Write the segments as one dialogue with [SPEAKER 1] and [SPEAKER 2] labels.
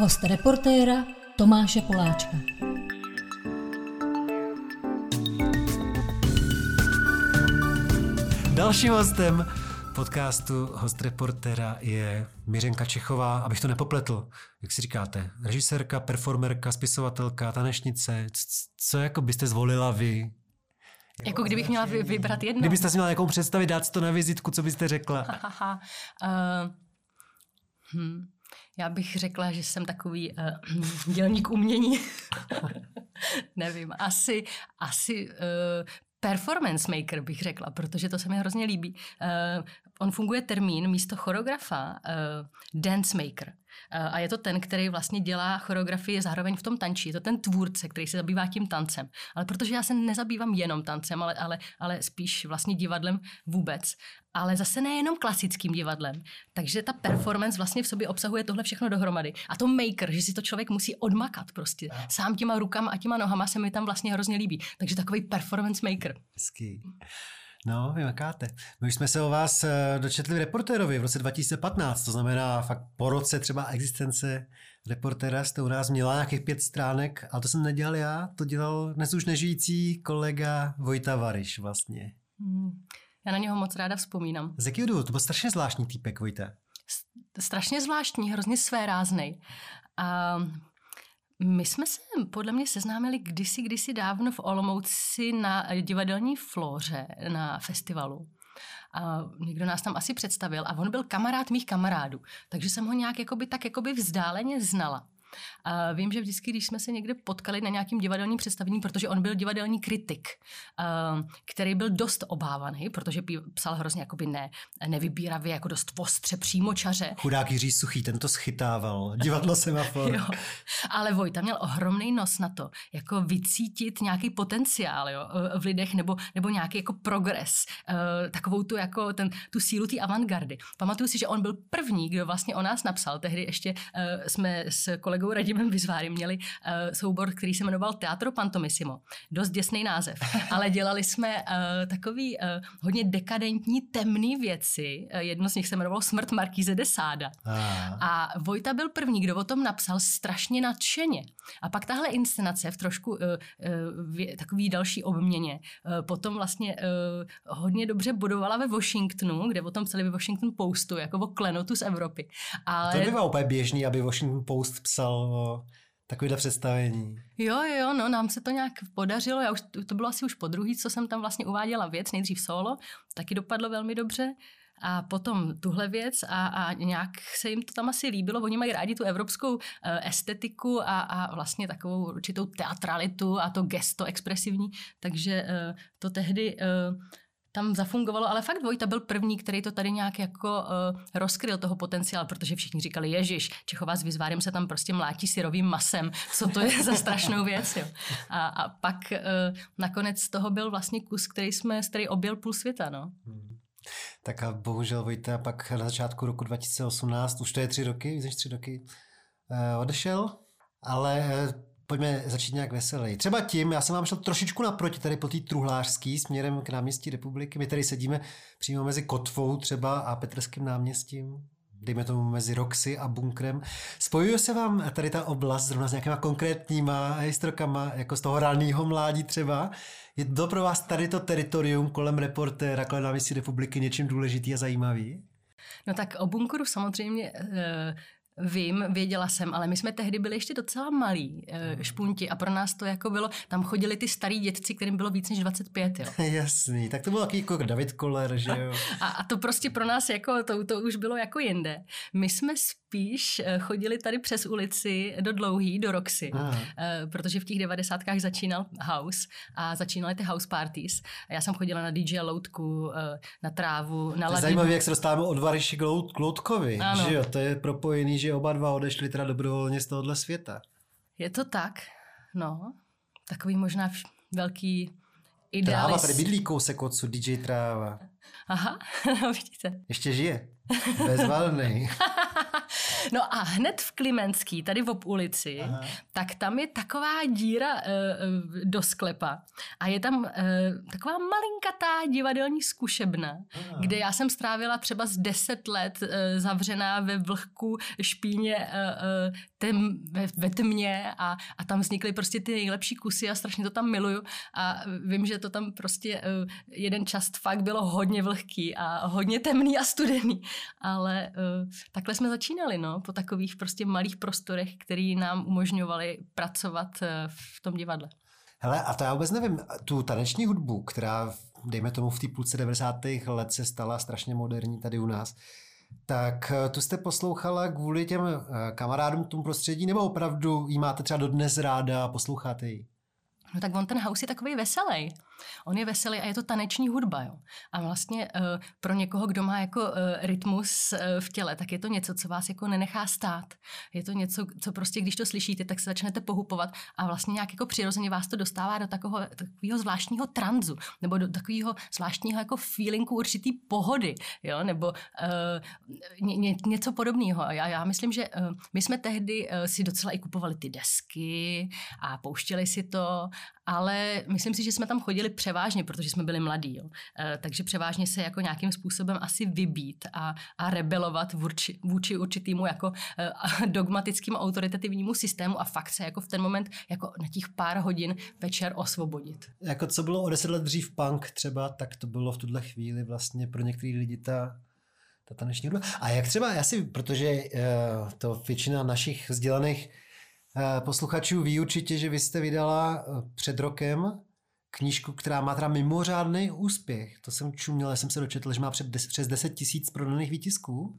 [SPEAKER 1] Host reportéra Tomáše Poláčka.
[SPEAKER 2] Dalším hostem podcastu host reportera je Miřenka Čechová, abych to nepopletl. Jak si říkáte? Režisérka, performerka, spisovatelka, tanečnice. Co jako byste zvolila vy?
[SPEAKER 3] Jako kdybych měla vybrat jedno.
[SPEAKER 2] Kdybyste si měla nějakou představit, dát si to na vizitku, co byste řekla? uh,
[SPEAKER 3] hm. Já bych řekla, že jsem takový uh, dělník umění. Nevím, asi, asi uh, performance maker bych řekla, protože to se mi hrozně líbí. Uh, on funguje termín místo choreografa uh, dance maker. Uh, a je to ten, který vlastně dělá choreografii zároveň v tom tanči. Je to ten tvůrce, který se zabývá tím tancem. Ale protože já se nezabývám jenom tancem, ale, ale, ale spíš vlastně divadlem vůbec. Ale zase nejenom klasickým divadlem. Takže ta performance vlastně v sobě obsahuje tohle všechno dohromady. A to maker, že si to člověk musí odmakat prostě. Sám těma rukama a těma nohama se mi tam vlastně hrozně líbí. Takže takový performance maker.
[SPEAKER 2] Hezký. No, vy makáte. My už jsme se o vás eh, dočetli v reportérovi v roce 2015, to znamená fakt po roce třeba existence reportéra jste u nás měla nějakých pět stránek, ale to jsem nedělal já, to dělal dnes už nežijící kolega Vojta Variš vlastně. Hmm.
[SPEAKER 3] Já na něho moc ráda vzpomínám.
[SPEAKER 2] Z jakého důvodu? To byl strašně zvláštní týpek, Vojta.
[SPEAKER 3] Strašně zvláštní, hrozně své ráznej. A my jsme se podle mě seznámili kdysi, kdysi dávno v Olomouci na divadelní flóře na festivalu. A někdo nás tam asi představil a on byl kamarád mých kamarádů, takže jsem ho nějak jakoby, tak jakoby vzdáleně znala. A vím, že vždycky, když jsme se někde potkali na nějakým divadelním představení, protože on byl divadelní kritik, který byl dost obávaný, protože psal hrozně jakoby ne, nevybíravě, jako dost ostře, přímočaře.
[SPEAKER 2] Chudák Jiří Suchý, ten to schytával. Divadlo Semafor. jo.
[SPEAKER 3] Ale Vojta měl ohromný nos na to, jako vycítit nějaký potenciál jo, v lidech nebo, nebo nějaký jako progres, e, takovou tu, jako ten, tu sílu té avantgardy. Pamatuju si, že on byl první, kdo vlastně o nás napsal. Tehdy ještě e, jsme s kolegou kolegou Radimem Vyzváry měli uh, soubor, který se jmenoval Teatro Pantomissimo. Dost děsný název, ale dělali jsme uh, takový uh, hodně dekadentní, temný věci. Uh, jedno z nich se jmenovalo Smrt Markíze de Sáda. Ah. A Vojta byl první, kdo o tom napsal strašně nadšeně. A pak tahle inscenace v trošku uh, uh, v takový další obměně uh, potom vlastně uh, hodně dobře budovala ve Washingtonu, kde o tom psali ve Washington Postu, jako o klenotu z Evropy.
[SPEAKER 2] Ale... To by úplně běžný, aby Washington Post psal psal o takovýhle představení.
[SPEAKER 3] Jo, jo, no, nám se to nějak podařilo. Já už, to bylo asi už po druhý, co jsem tam vlastně uváděla věc, nejdřív solo, taky dopadlo velmi dobře. A potom tuhle věc a, a nějak se jim to tam asi líbilo. Oni mají rádi tu evropskou uh, estetiku a, a vlastně takovou určitou teatralitu a to gesto expresivní. Takže uh, to tehdy uh, tam zafungovalo, ale fakt Vojta byl první, který to tady nějak jako uh, rozkryl toho potenciál, protože všichni říkali, Ježíš, Čechová s Vyzvárem se tam prostě mlátí syrovým masem, co to je za strašnou věc. Jo. A, a pak uh, nakonec z toho byl vlastně kus, který jsme, který objel půl světa. No. Hmm.
[SPEAKER 2] Tak a bohužel Vojta pak na začátku roku 2018, už to je tři roky, víš, tři roky, uh, odešel, ale pojďme začít nějak veselý. Třeba tím, já jsem vám šel trošičku naproti tady po té truhlářský směrem k náměstí republiky. My tady sedíme přímo mezi Kotvou třeba a Petrským náměstím dejme tomu mezi Roxy a bunkrem. Spojuje se vám tady ta oblast zrovna s nějakýma konkrétníma historkama, jako z toho raného mládí třeba? Je to pro vás tady to teritorium kolem reportéra, kolem náměstí republiky něčím důležitý a zajímavý?
[SPEAKER 3] No tak o bunkru samozřejmě eh, Vím, věděla jsem, ale my jsme tehdy byli ještě docela malí uh, špunti a pro nás to jako bylo, tam chodili ty starý dětci, kterým bylo víc než 25, jo.
[SPEAKER 2] Jasný, tak to byl takový jako David Koller, že jo.
[SPEAKER 3] A, a to prostě pro nás jako, to, to už bylo jako jinde. My jsme spíš eh, chodili tady přes ulici do Dlouhý, do Roxy, uh, protože v těch devadesátkách začínal house a začínaly ty house parties. A já jsem chodila na DJ Loutku, na trávu, na
[SPEAKER 2] ladinu. Zajímavé, jak se dostáváme od Variši k Loutkovi, že jo, to je propojený, že oba dva odešli teda dobrovolně z tohohle světa.
[SPEAKER 3] Je to tak, no. Takový možná vš- velký idealist.
[SPEAKER 2] Tráva, tady bydlí kousek odsud, DJ Tráva.
[SPEAKER 3] Aha, vidíte.
[SPEAKER 2] Ještě žije. Bezvalný.
[SPEAKER 3] No a hned v Klimenský, tady v ulici, Aha. tak tam je taková díra uh, do sklepa a je tam uh, taková malinkatá divadelní zkušebna, Aha. kde já jsem strávila třeba z deset let uh, zavřená ve vlhku špíně uh, uh, tém, ve, ve tmě a, a tam vznikly prostě ty nejlepší kusy a strašně to tam miluju a vím, že to tam prostě uh, jeden čas fakt bylo hodně vlhký a hodně temný a studený, ale uh, takhle jsme začínali, no, po takových prostě malých prostorech, který nám umožňovali pracovat uh, v tom divadle.
[SPEAKER 2] Hele, a to já vůbec nevím, tu taneční hudbu, která, dejme tomu, v té půlce 90. let se stala strašně moderní tady u nás, tak eh, tu jste poslouchala kvůli těm eh, kamarádům v tom prostředí, nebo opravdu jí máte třeba dodnes ráda a posloucháte ji?
[SPEAKER 3] No tak on ten house je takový veselý. On je veselý a je to taneční hudba. Jo. A vlastně uh, pro někoho, kdo má jako uh, rytmus uh, v těle, tak je to něco, co vás jako nenechá stát. Je to něco, co prostě, když to slyšíte, tak se začnete pohupovat a vlastně nějak jako přirozeně vás to dostává do takového, takového zvláštního tranzu nebo do takového zvláštního jako feelingu určitý pohody, jo, nebo uh, ně, ně, něco podobného. Já, já myslím, že uh, my jsme tehdy uh, si docela i kupovali ty desky a pouštěli si to ale myslím si, že jsme tam chodili převážně, protože jsme byli mladí. Jo. E, takže převážně se jako nějakým způsobem asi vybít a, a rebelovat vůči, vůči určitýmu jako e, dogmatickému autoritativnímu systému a fakt se jako v ten moment jako na těch pár hodin večer osvobodit.
[SPEAKER 2] Jako co bylo o deset let dřív punk třeba, tak to bylo v tuhle chvíli vlastně pro některé lidi ta ta taneční hudba. A jak třeba, já si, protože uh, to většina našich vzdělaných Eh, posluchačů ví určitě, že vy jste vydala eh, před rokem knížku, která má teda mimořádný úspěch. To jsem čuměl, jsem se dočetl, že má před des, přes 10 tisíc prodaných výtisků.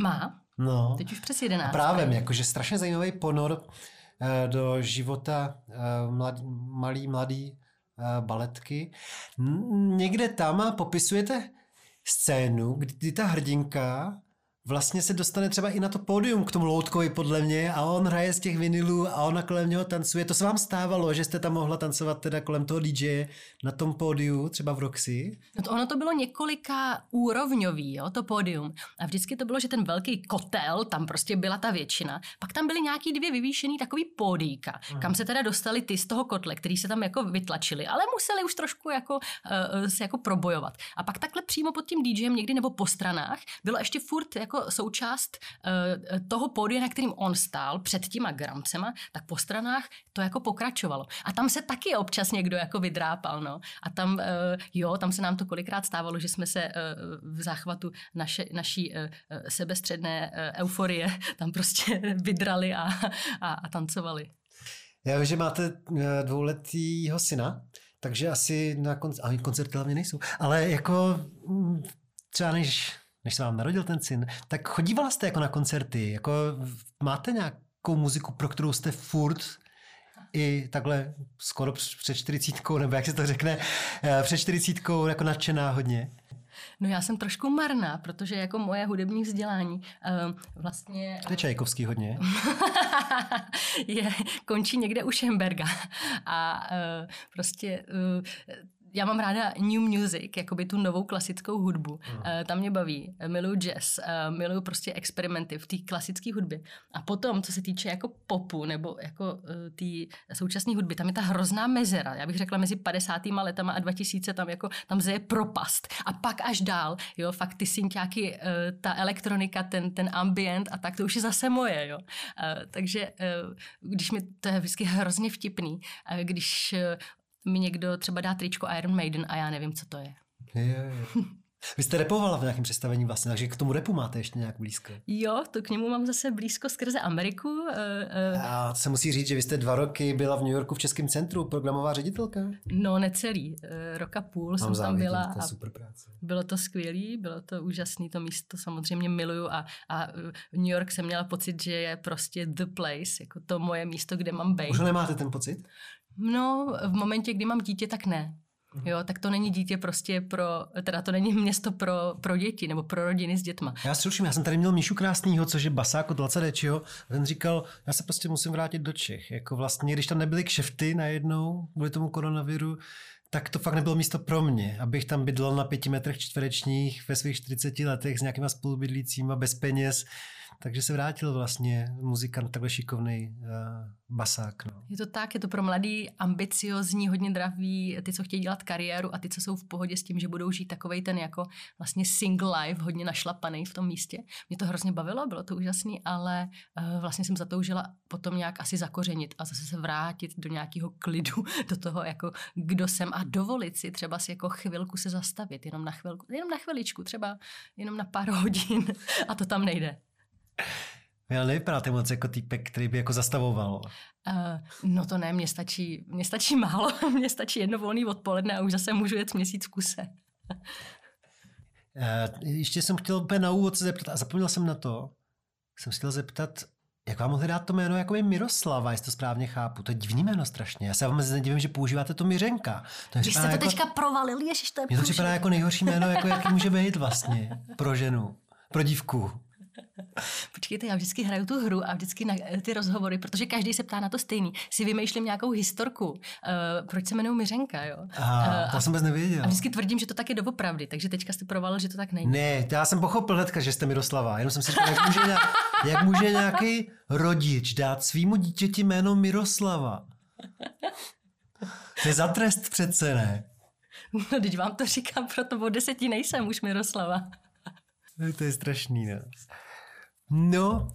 [SPEAKER 3] Má.
[SPEAKER 2] No.
[SPEAKER 3] Teď už přes 11.
[SPEAKER 2] A právě, jakože strašně zajímavý ponor eh, do života mladý, malý, mladý baletky. Někde tam popisujete scénu, kdy ta hrdinka vlastně se dostane třeba i na to pódium k tomu Loutkovi podle mě a on hraje z těch vinilů a ona kolem něho tancuje. To se vám stávalo, že jste tam mohla tancovat teda kolem toho DJ na tom pódiu, třeba v Roxy?
[SPEAKER 3] No to ono to bylo několika úrovňový, jo, to pódium. A vždycky to bylo, že ten velký kotel, tam prostě byla ta většina. Pak tam byly nějaký dvě vyvýšený takový pódíka, hmm. kam se teda dostali ty z toho kotle, který se tam jako vytlačili, ale museli už trošku jako uh, se jako probojovat. A pak takhle přímo pod tím DJem někdy nebo po stranách bylo ještě furt jako jako součást uh, toho pódia, na kterým on stál před těma gramcema, tak po stranách to jako pokračovalo. A tam se taky občas někdo jako vydrápal, no. A tam, uh, jo, tam se nám to kolikrát stávalo, že jsme se uh, v záchvatu naše, naší uh, sebestředné uh, euforie tam prostě vydrali a, a, a tancovali.
[SPEAKER 2] Já vím, že máte dvouletýho syna, takže asi na koncerty, koncerty hlavně nejsou, ale jako mm, třeba než než se vám narodil ten syn, tak chodívala jste jako na koncerty, jako máte nějakou muziku, pro kterou jste furt i takhle skoro před čtyřicítkou, nebo jak se to řekne, eh, před čtyřicítkou jako nadšená hodně?
[SPEAKER 3] No já jsem trošku marná, protože jako moje hudební vzdělání uh, vlastně...
[SPEAKER 2] To je Čajkovský hodně.
[SPEAKER 3] je, končí někde u Schemberga. A uh, prostě uh, já mám ráda new music, jakoby tu novou klasickou hudbu. Mm. Uh, tam mě baví. Miluju jazz, uh, miluju prostě experimenty v té klasické hudbě. A potom, co se týče jako popu nebo jako uh, té současné hudby, tam je ta hrozná mezera. Já bych řekla mezi 50. letama a 2000 tam jako tam zeje propast. A pak až dál, jo, fakt ty synťáky, uh, ta elektronika, ten, ten ambient a tak, to už je zase moje, jo. Uh, takže uh, když mi, to je vždycky hrozně vtipný, uh, když mi někdo třeba dá tričko Iron Maiden a já nevím, co to je.
[SPEAKER 2] Je, je. Vy jste repovala v nějakém představení vlastně, takže k tomu repu máte ještě nějak blízko.
[SPEAKER 3] Jo, to k němu mám zase blízko skrze Ameriku. Uh,
[SPEAKER 2] uh. A se musí říct, že vy jste dva roky byla v New Yorku v Českém centru, programová ředitelka?
[SPEAKER 3] No, necelý. Uh, roka půl mám jsem závidím, tam byla.
[SPEAKER 2] To je super práce.
[SPEAKER 3] Bylo to skvělé, bylo to úžasné, to místo samozřejmě miluju a, a New York jsem měla pocit, že je prostě the place, jako to moje místo, kde mám být.
[SPEAKER 2] Už nemáte ten pocit?
[SPEAKER 3] No, v momentě, kdy mám dítě, tak ne. Mhm. Jo, tak to není dítě prostě pro, teda to není město pro, pro děti nebo pro rodiny s dětma.
[SPEAKER 2] Já sluším, já jsem tady měl Míšu Krásnýho, což je basák od Laca Dečiho, a ten říkal, já se prostě musím vrátit do Čech. Jako vlastně, když tam nebyly kšefty najednou kvůli tomu koronaviru, tak to fakt nebylo místo pro mě, abych tam bydlel na pěti metrech čtverečních ve svých 40 letech s nějakýma spolubydlícíma bez peněz takže se vrátil vlastně muzikant, takhle šikovný uh, basák. No.
[SPEAKER 3] Je to tak, je to pro mladý, ambiciozní, hodně dravý, ty, co chtějí dělat kariéru a ty, co jsou v pohodě s tím, že budou žít takovej ten jako vlastně single life, hodně našlapaný v tom místě. Mě to hrozně bavilo, bylo to úžasný, ale uh, vlastně jsem zatoužila potom nějak asi zakořenit a zase se vrátit do nějakého klidu, do toho, jako kdo jsem a dovolit si třeba si jako chvilku se zastavit, jenom na chvilku, jenom na chviličku, třeba jenom na pár hodin a to tam nejde.
[SPEAKER 2] Já nevypadáte moc jako týpek, který by jako zastavoval.
[SPEAKER 3] Uh, no to ne, mně stačí, mně stačí málo, mně stačí jedno volný odpoledne a už zase můžu jet měsíc v kuse.
[SPEAKER 2] uh, ještě jsem chtěl úplně na úvod se zeptat a zapomněl jsem na to. Jsem chtěl zeptat, jak vám mohli dát to jméno jako je Miroslava, jestli to správně chápu. To je divný jméno strašně. Já se vám mezi divím, že používáte to Miřenka.
[SPEAKER 3] To Když jste to jako, teďka provalil, ježiš, to je
[SPEAKER 2] Mně to připadá jako nejhorší jméno, jako jaký může být vlastně pro ženu, pro dívku.
[SPEAKER 3] Počkejte, já vždycky hraju tu hru a vždycky na ty rozhovory, protože každý se ptá na to stejný. Si vymýšlím nějakou historku, uh, proč se jmenuji Miřenka, jo?
[SPEAKER 2] Aha, uh, to a, jsem bez nevěděl.
[SPEAKER 3] A vždycky tvrdím, že to tak je doopravdy, takže teďka jste provalil, že to tak není.
[SPEAKER 2] Ne, já jsem pochopil hnedka, že jste Miroslava, jenom jsem si říkal, jak může, jak může nějaký rodič dát svýmu dítěti jméno Miroslava? To je za trest přece, ne?
[SPEAKER 3] No, teď vám to říkám, proto po deseti nejsem už Miroslava.
[SPEAKER 2] To je strašný, ne? No,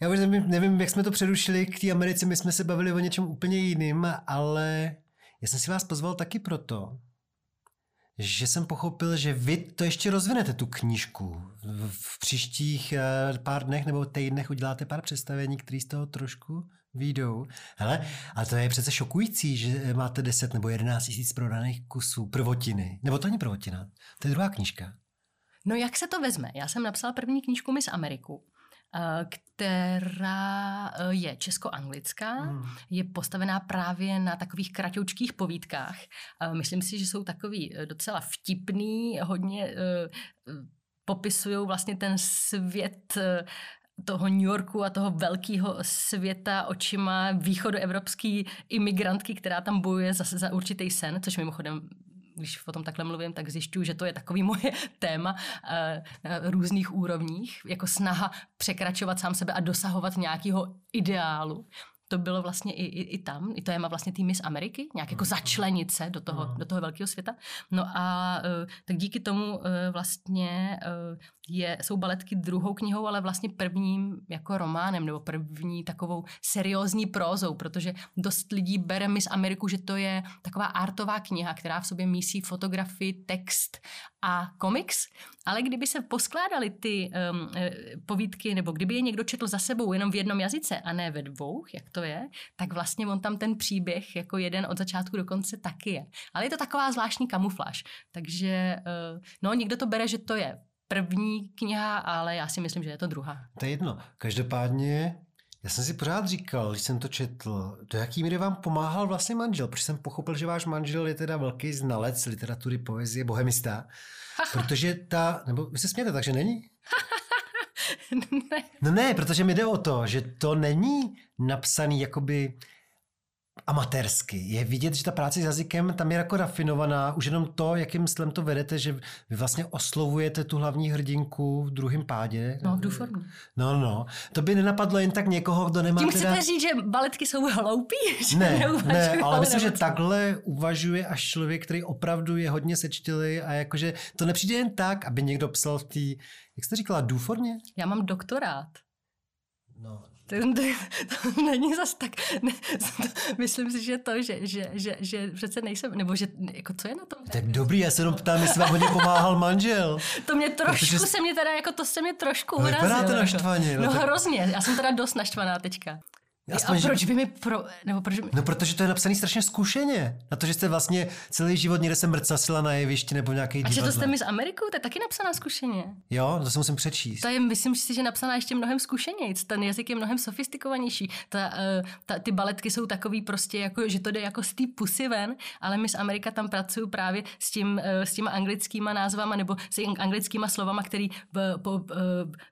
[SPEAKER 2] já už nevím, nevím, jak jsme to přerušili k té Americe, my jsme se bavili o něčem úplně jiným, ale já jsem si vás pozval taky proto, že jsem pochopil, že vy to ještě rozvinete, tu knížku. V příštích eh, pár dnech nebo týdnech uděláte pár představení, které z toho trošku výjdou. Hele, ale to je přece šokující, že máte 10 nebo 11 tisíc prodaných kusů prvotiny. Nebo to není prvotina, to je druhá knížka.
[SPEAKER 3] No jak se to vezme? Já jsem napsala první knížku Miss Ameriku Eh, která eh, je česko-anglická, hmm. je postavená právě na takových kratoučkých povídkách. Eh, myslím si, že jsou takový docela vtipný, hodně popisují vlastně ten svět toho New Yorku a toho velkého světa očima východoevropské imigrantky, která tam bojuje za, za určitý sen, což mimochodem když o tom takhle mluvím, tak zjišťuju, že to je takový moje téma eh, na různých úrovních, jako snaha překračovat sám sebe a dosahovat nějakého ideálu to bylo vlastně i, i, i tam, i to je má vlastně tým z Ameriky, nějak jako začlenit se do toho, do toho velkého světa. No a uh, tak díky tomu uh, vlastně uh, je, jsou baletky druhou knihou, ale vlastně prvním jako románem nebo první takovou seriózní prózou, protože dost lidí bere Miss Ameriku, že to je taková artová kniha, která v sobě mísí fotografii, text a komiks, ale kdyby se poskládali ty um, povídky, nebo kdyby je někdo četl za sebou jenom v jednom jazyce a ne ve dvou, jak to je, tak vlastně on tam ten příběh jako jeden od začátku do konce taky je. Ale je to taková zvláštní kamufláž. Takže uh, no, někdo to bere, že to je první kniha, ale já si myslím, že je to druhá.
[SPEAKER 2] To je jedno. Každopádně já jsem si pořád říkal, když jsem to četl, do jaký míry vám pomáhal vlastně manžel, protože jsem pochopil, že váš manžel je teda velký znalec literatury, poezie, bohemista, protože ta, nebo vy se smějete, takže není? ne. No ne, protože mi jde o to, že to není napsaný jakoby amatérsky. Je vidět, že ta práce s jazykem tam je jako rafinovaná. Už jenom to, jakým stylem to vedete, že vy vlastně oslovujete tu hlavní hrdinku v druhém pádě.
[SPEAKER 3] No, v důformě.
[SPEAKER 2] No, no. To by nenapadlo jen tak někoho, kdo nemá
[SPEAKER 3] Tím
[SPEAKER 2] teda...
[SPEAKER 3] chcete říct, že baletky jsou hloupí?
[SPEAKER 2] Ne, ne, ale myslím, že takhle uvažuje až člověk, který opravdu je hodně sečtilý a jakože to nepřijde jen tak, aby někdo psal v té, jak jste říkala, důformě?
[SPEAKER 3] Já mám doktorát.
[SPEAKER 2] No,
[SPEAKER 3] to, to, to není zas tak, ne, to, myslím si, že to, že, že, že, že přece nejsem, nebo že, jako co je na tom?
[SPEAKER 2] Tak dobrý, já se jenom ptám, jestli vám hodně pomáhal manžel.
[SPEAKER 3] To mě trošku Protože... se mě teda, jako to se mě trošku urazilo.
[SPEAKER 2] Vypadá to
[SPEAKER 3] jako.
[SPEAKER 2] naštvaně.
[SPEAKER 3] No, no tak... hrozně, já jsem teda dost naštvaná teďka. Aspoň, a proč by mi pro... Nebo proč by...
[SPEAKER 2] No protože to je napsaný strašně zkušeně. Na to, že jste vlastně celý život někde se mrcasila na jevišti nebo nějaký
[SPEAKER 3] A to jste mi z Ameriku? To je taky napsaná zkušeně.
[SPEAKER 2] Jo, to se musím přečíst.
[SPEAKER 3] To je, myslím si, že napsaná ještě mnohem zkušeněji. Ten jazyk je mnohem sofistikovanější. Ta, uh, ta, ty baletky jsou takový prostě, jako, že to jde jako z té pusy ven, ale my z Amerika tam pracují právě s, tím, uh, s těma anglickýma názvama nebo s anglickýma slovama, který, po, uh,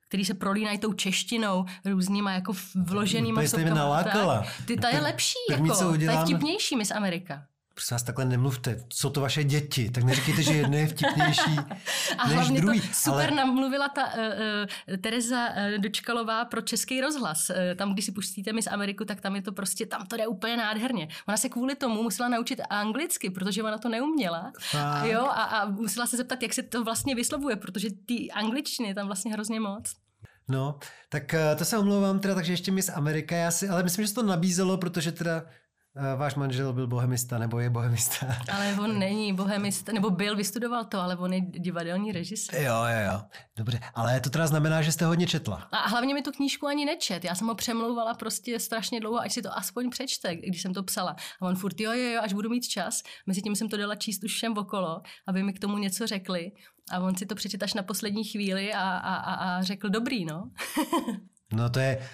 [SPEAKER 3] který se prolínají tou češtinou, různýma jako vloženýma
[SPEAKER 2] nalákala.
[SPEAKER 3] Ty, ta je lepší, jako, udělám... ta je vtipnější Miss Amerika.
[SPEAKER 2] Prosím vás, takhle nemluvte. Jsou to vaše děti, tak neříkejte, že jedno je vtipnější
[SPEAKER 3] A
[SPEAKER 2] než
[SPEAKER 3] hlavně
[SPEAKER 2] druhý.
[SPEAKER 3] to super ale... namluvila ta uh, uh, Tereza uh, Dočkalová pro Český rozhlas. Uh, tam, když si pustíte mi z Ameriku, tak tam je to prostě, tam to jde úplně nádherně. Ona se kvůli tomu musela naučit anglicky, protože ona to neuměla. A, jo, a, a musela se zeptat, jak se to vlastně vyslovuje, protože ty angličtiny je tam vlastně hrozně moc.
[SPEAKER 2] No, tak to se omlouvám teda, takže ještě mi z Amerika, já si, ale myslím, že se to nabízelo, protože teda Eh, váš manžel byl bohemista nebo je bohemista.
[SPEAKER 3] Ale on není bohemista, nebo byl, vystudoval to, ale on je divadelní režisér.
[SPEAKER 2] Jo, jo, jo. Dobře, ale to teda znamená, že jste hodně četla.
[SPEAKER 3] A hlavně mi tu knížku ani nečet. Já jsem ho přemlouvala prostě strašně dlouho, ať si to aspoň přečte, když jsem to psala. A on furt, jo, jo, jo, až budu mít čas. Mezi tím jsem to dala číst už všem okolo, aby mi k tomu něco řekli. A on si to přečet až na poslední chvíli a, a, a, a řekl dobrý, no.
[SPEAKER 2] no to je,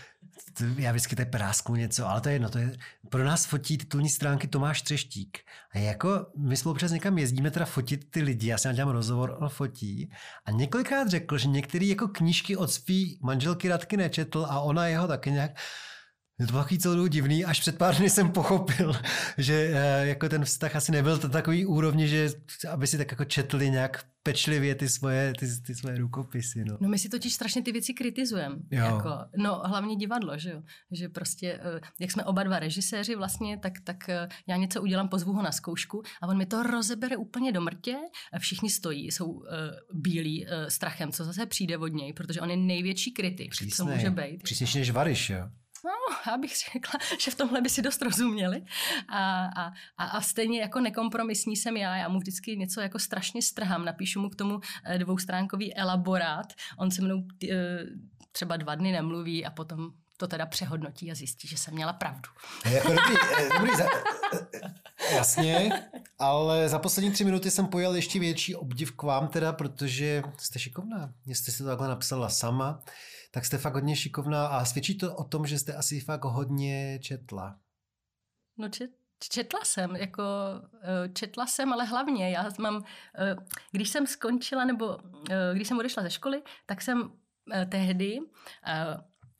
[SPEAKER 2] já vždycky tady prásknu něco, ale to je jedno, to je, pro nás fotí titulní stránky Tomáš Třeštík. A jako my spolu občas někam jezdíme teda fotit ty lidi, já si dělám rozhovor, on fotí a několikrát řekl, že některé jako knížky od svý manželky Radky nečetl a ona jeho taky nějak je to takový celou divný, až před pár dny jsem pochopil, že eh, jako ten vztah asi nebyl to takový úrovni, že aby si tak jako četli nějak pečlivě ty svoje, ty, ty svoje rukopisy. No.
[SPEAKER 3] no my si totiž strašně ty věci kritizujeme. Jako, no hlavně divadlo, že jo. Že prostě, eh, jak jsme oba dva režiséři vlastně, tak, tak eh, já něco udělám, pozvu ho na zkoušku a on mi to rozebere úplně do mrtě. Všichni stojí, jsou uh, bílí uh, strachem, co zase přijde od něj, protože on je největší kritik, Přísnej. co může být.
[SPEAKER 2] Přísnější než Variš, jo.
[SPEAKER 3] No, já bych řekla, že v tomhle by si dost rozuměli. A, a, a, a stejně jako nekompromisní jsem já, já mu vždycky něco jako strašně strhám, napíšu mu k tomu eh, dvoustránkový elaborát, on se mnou eh, třeba dva dny nemluví a potom to teda přehodnotí a zjistí, že jsem měla pravdu.
[SPEAKER 2] Jako dobrý, eh, dobrý za, jasně, ale za poslední tři minuty jsem pojal ještě větší obdiv k vám teda, protože jste šikovná. Jste to takhle napsala sama, tak jste fakt hodně šikovná a svědčí to o tom, že jste asi fakt hodně četla.
[SPEAKER 3] No čet, četla jsem, jako eh, četla jsem, ale hlavně já mám, eh, když jsem skončila nebo eh, když jsem odešla ze školy, tak jsem tehdy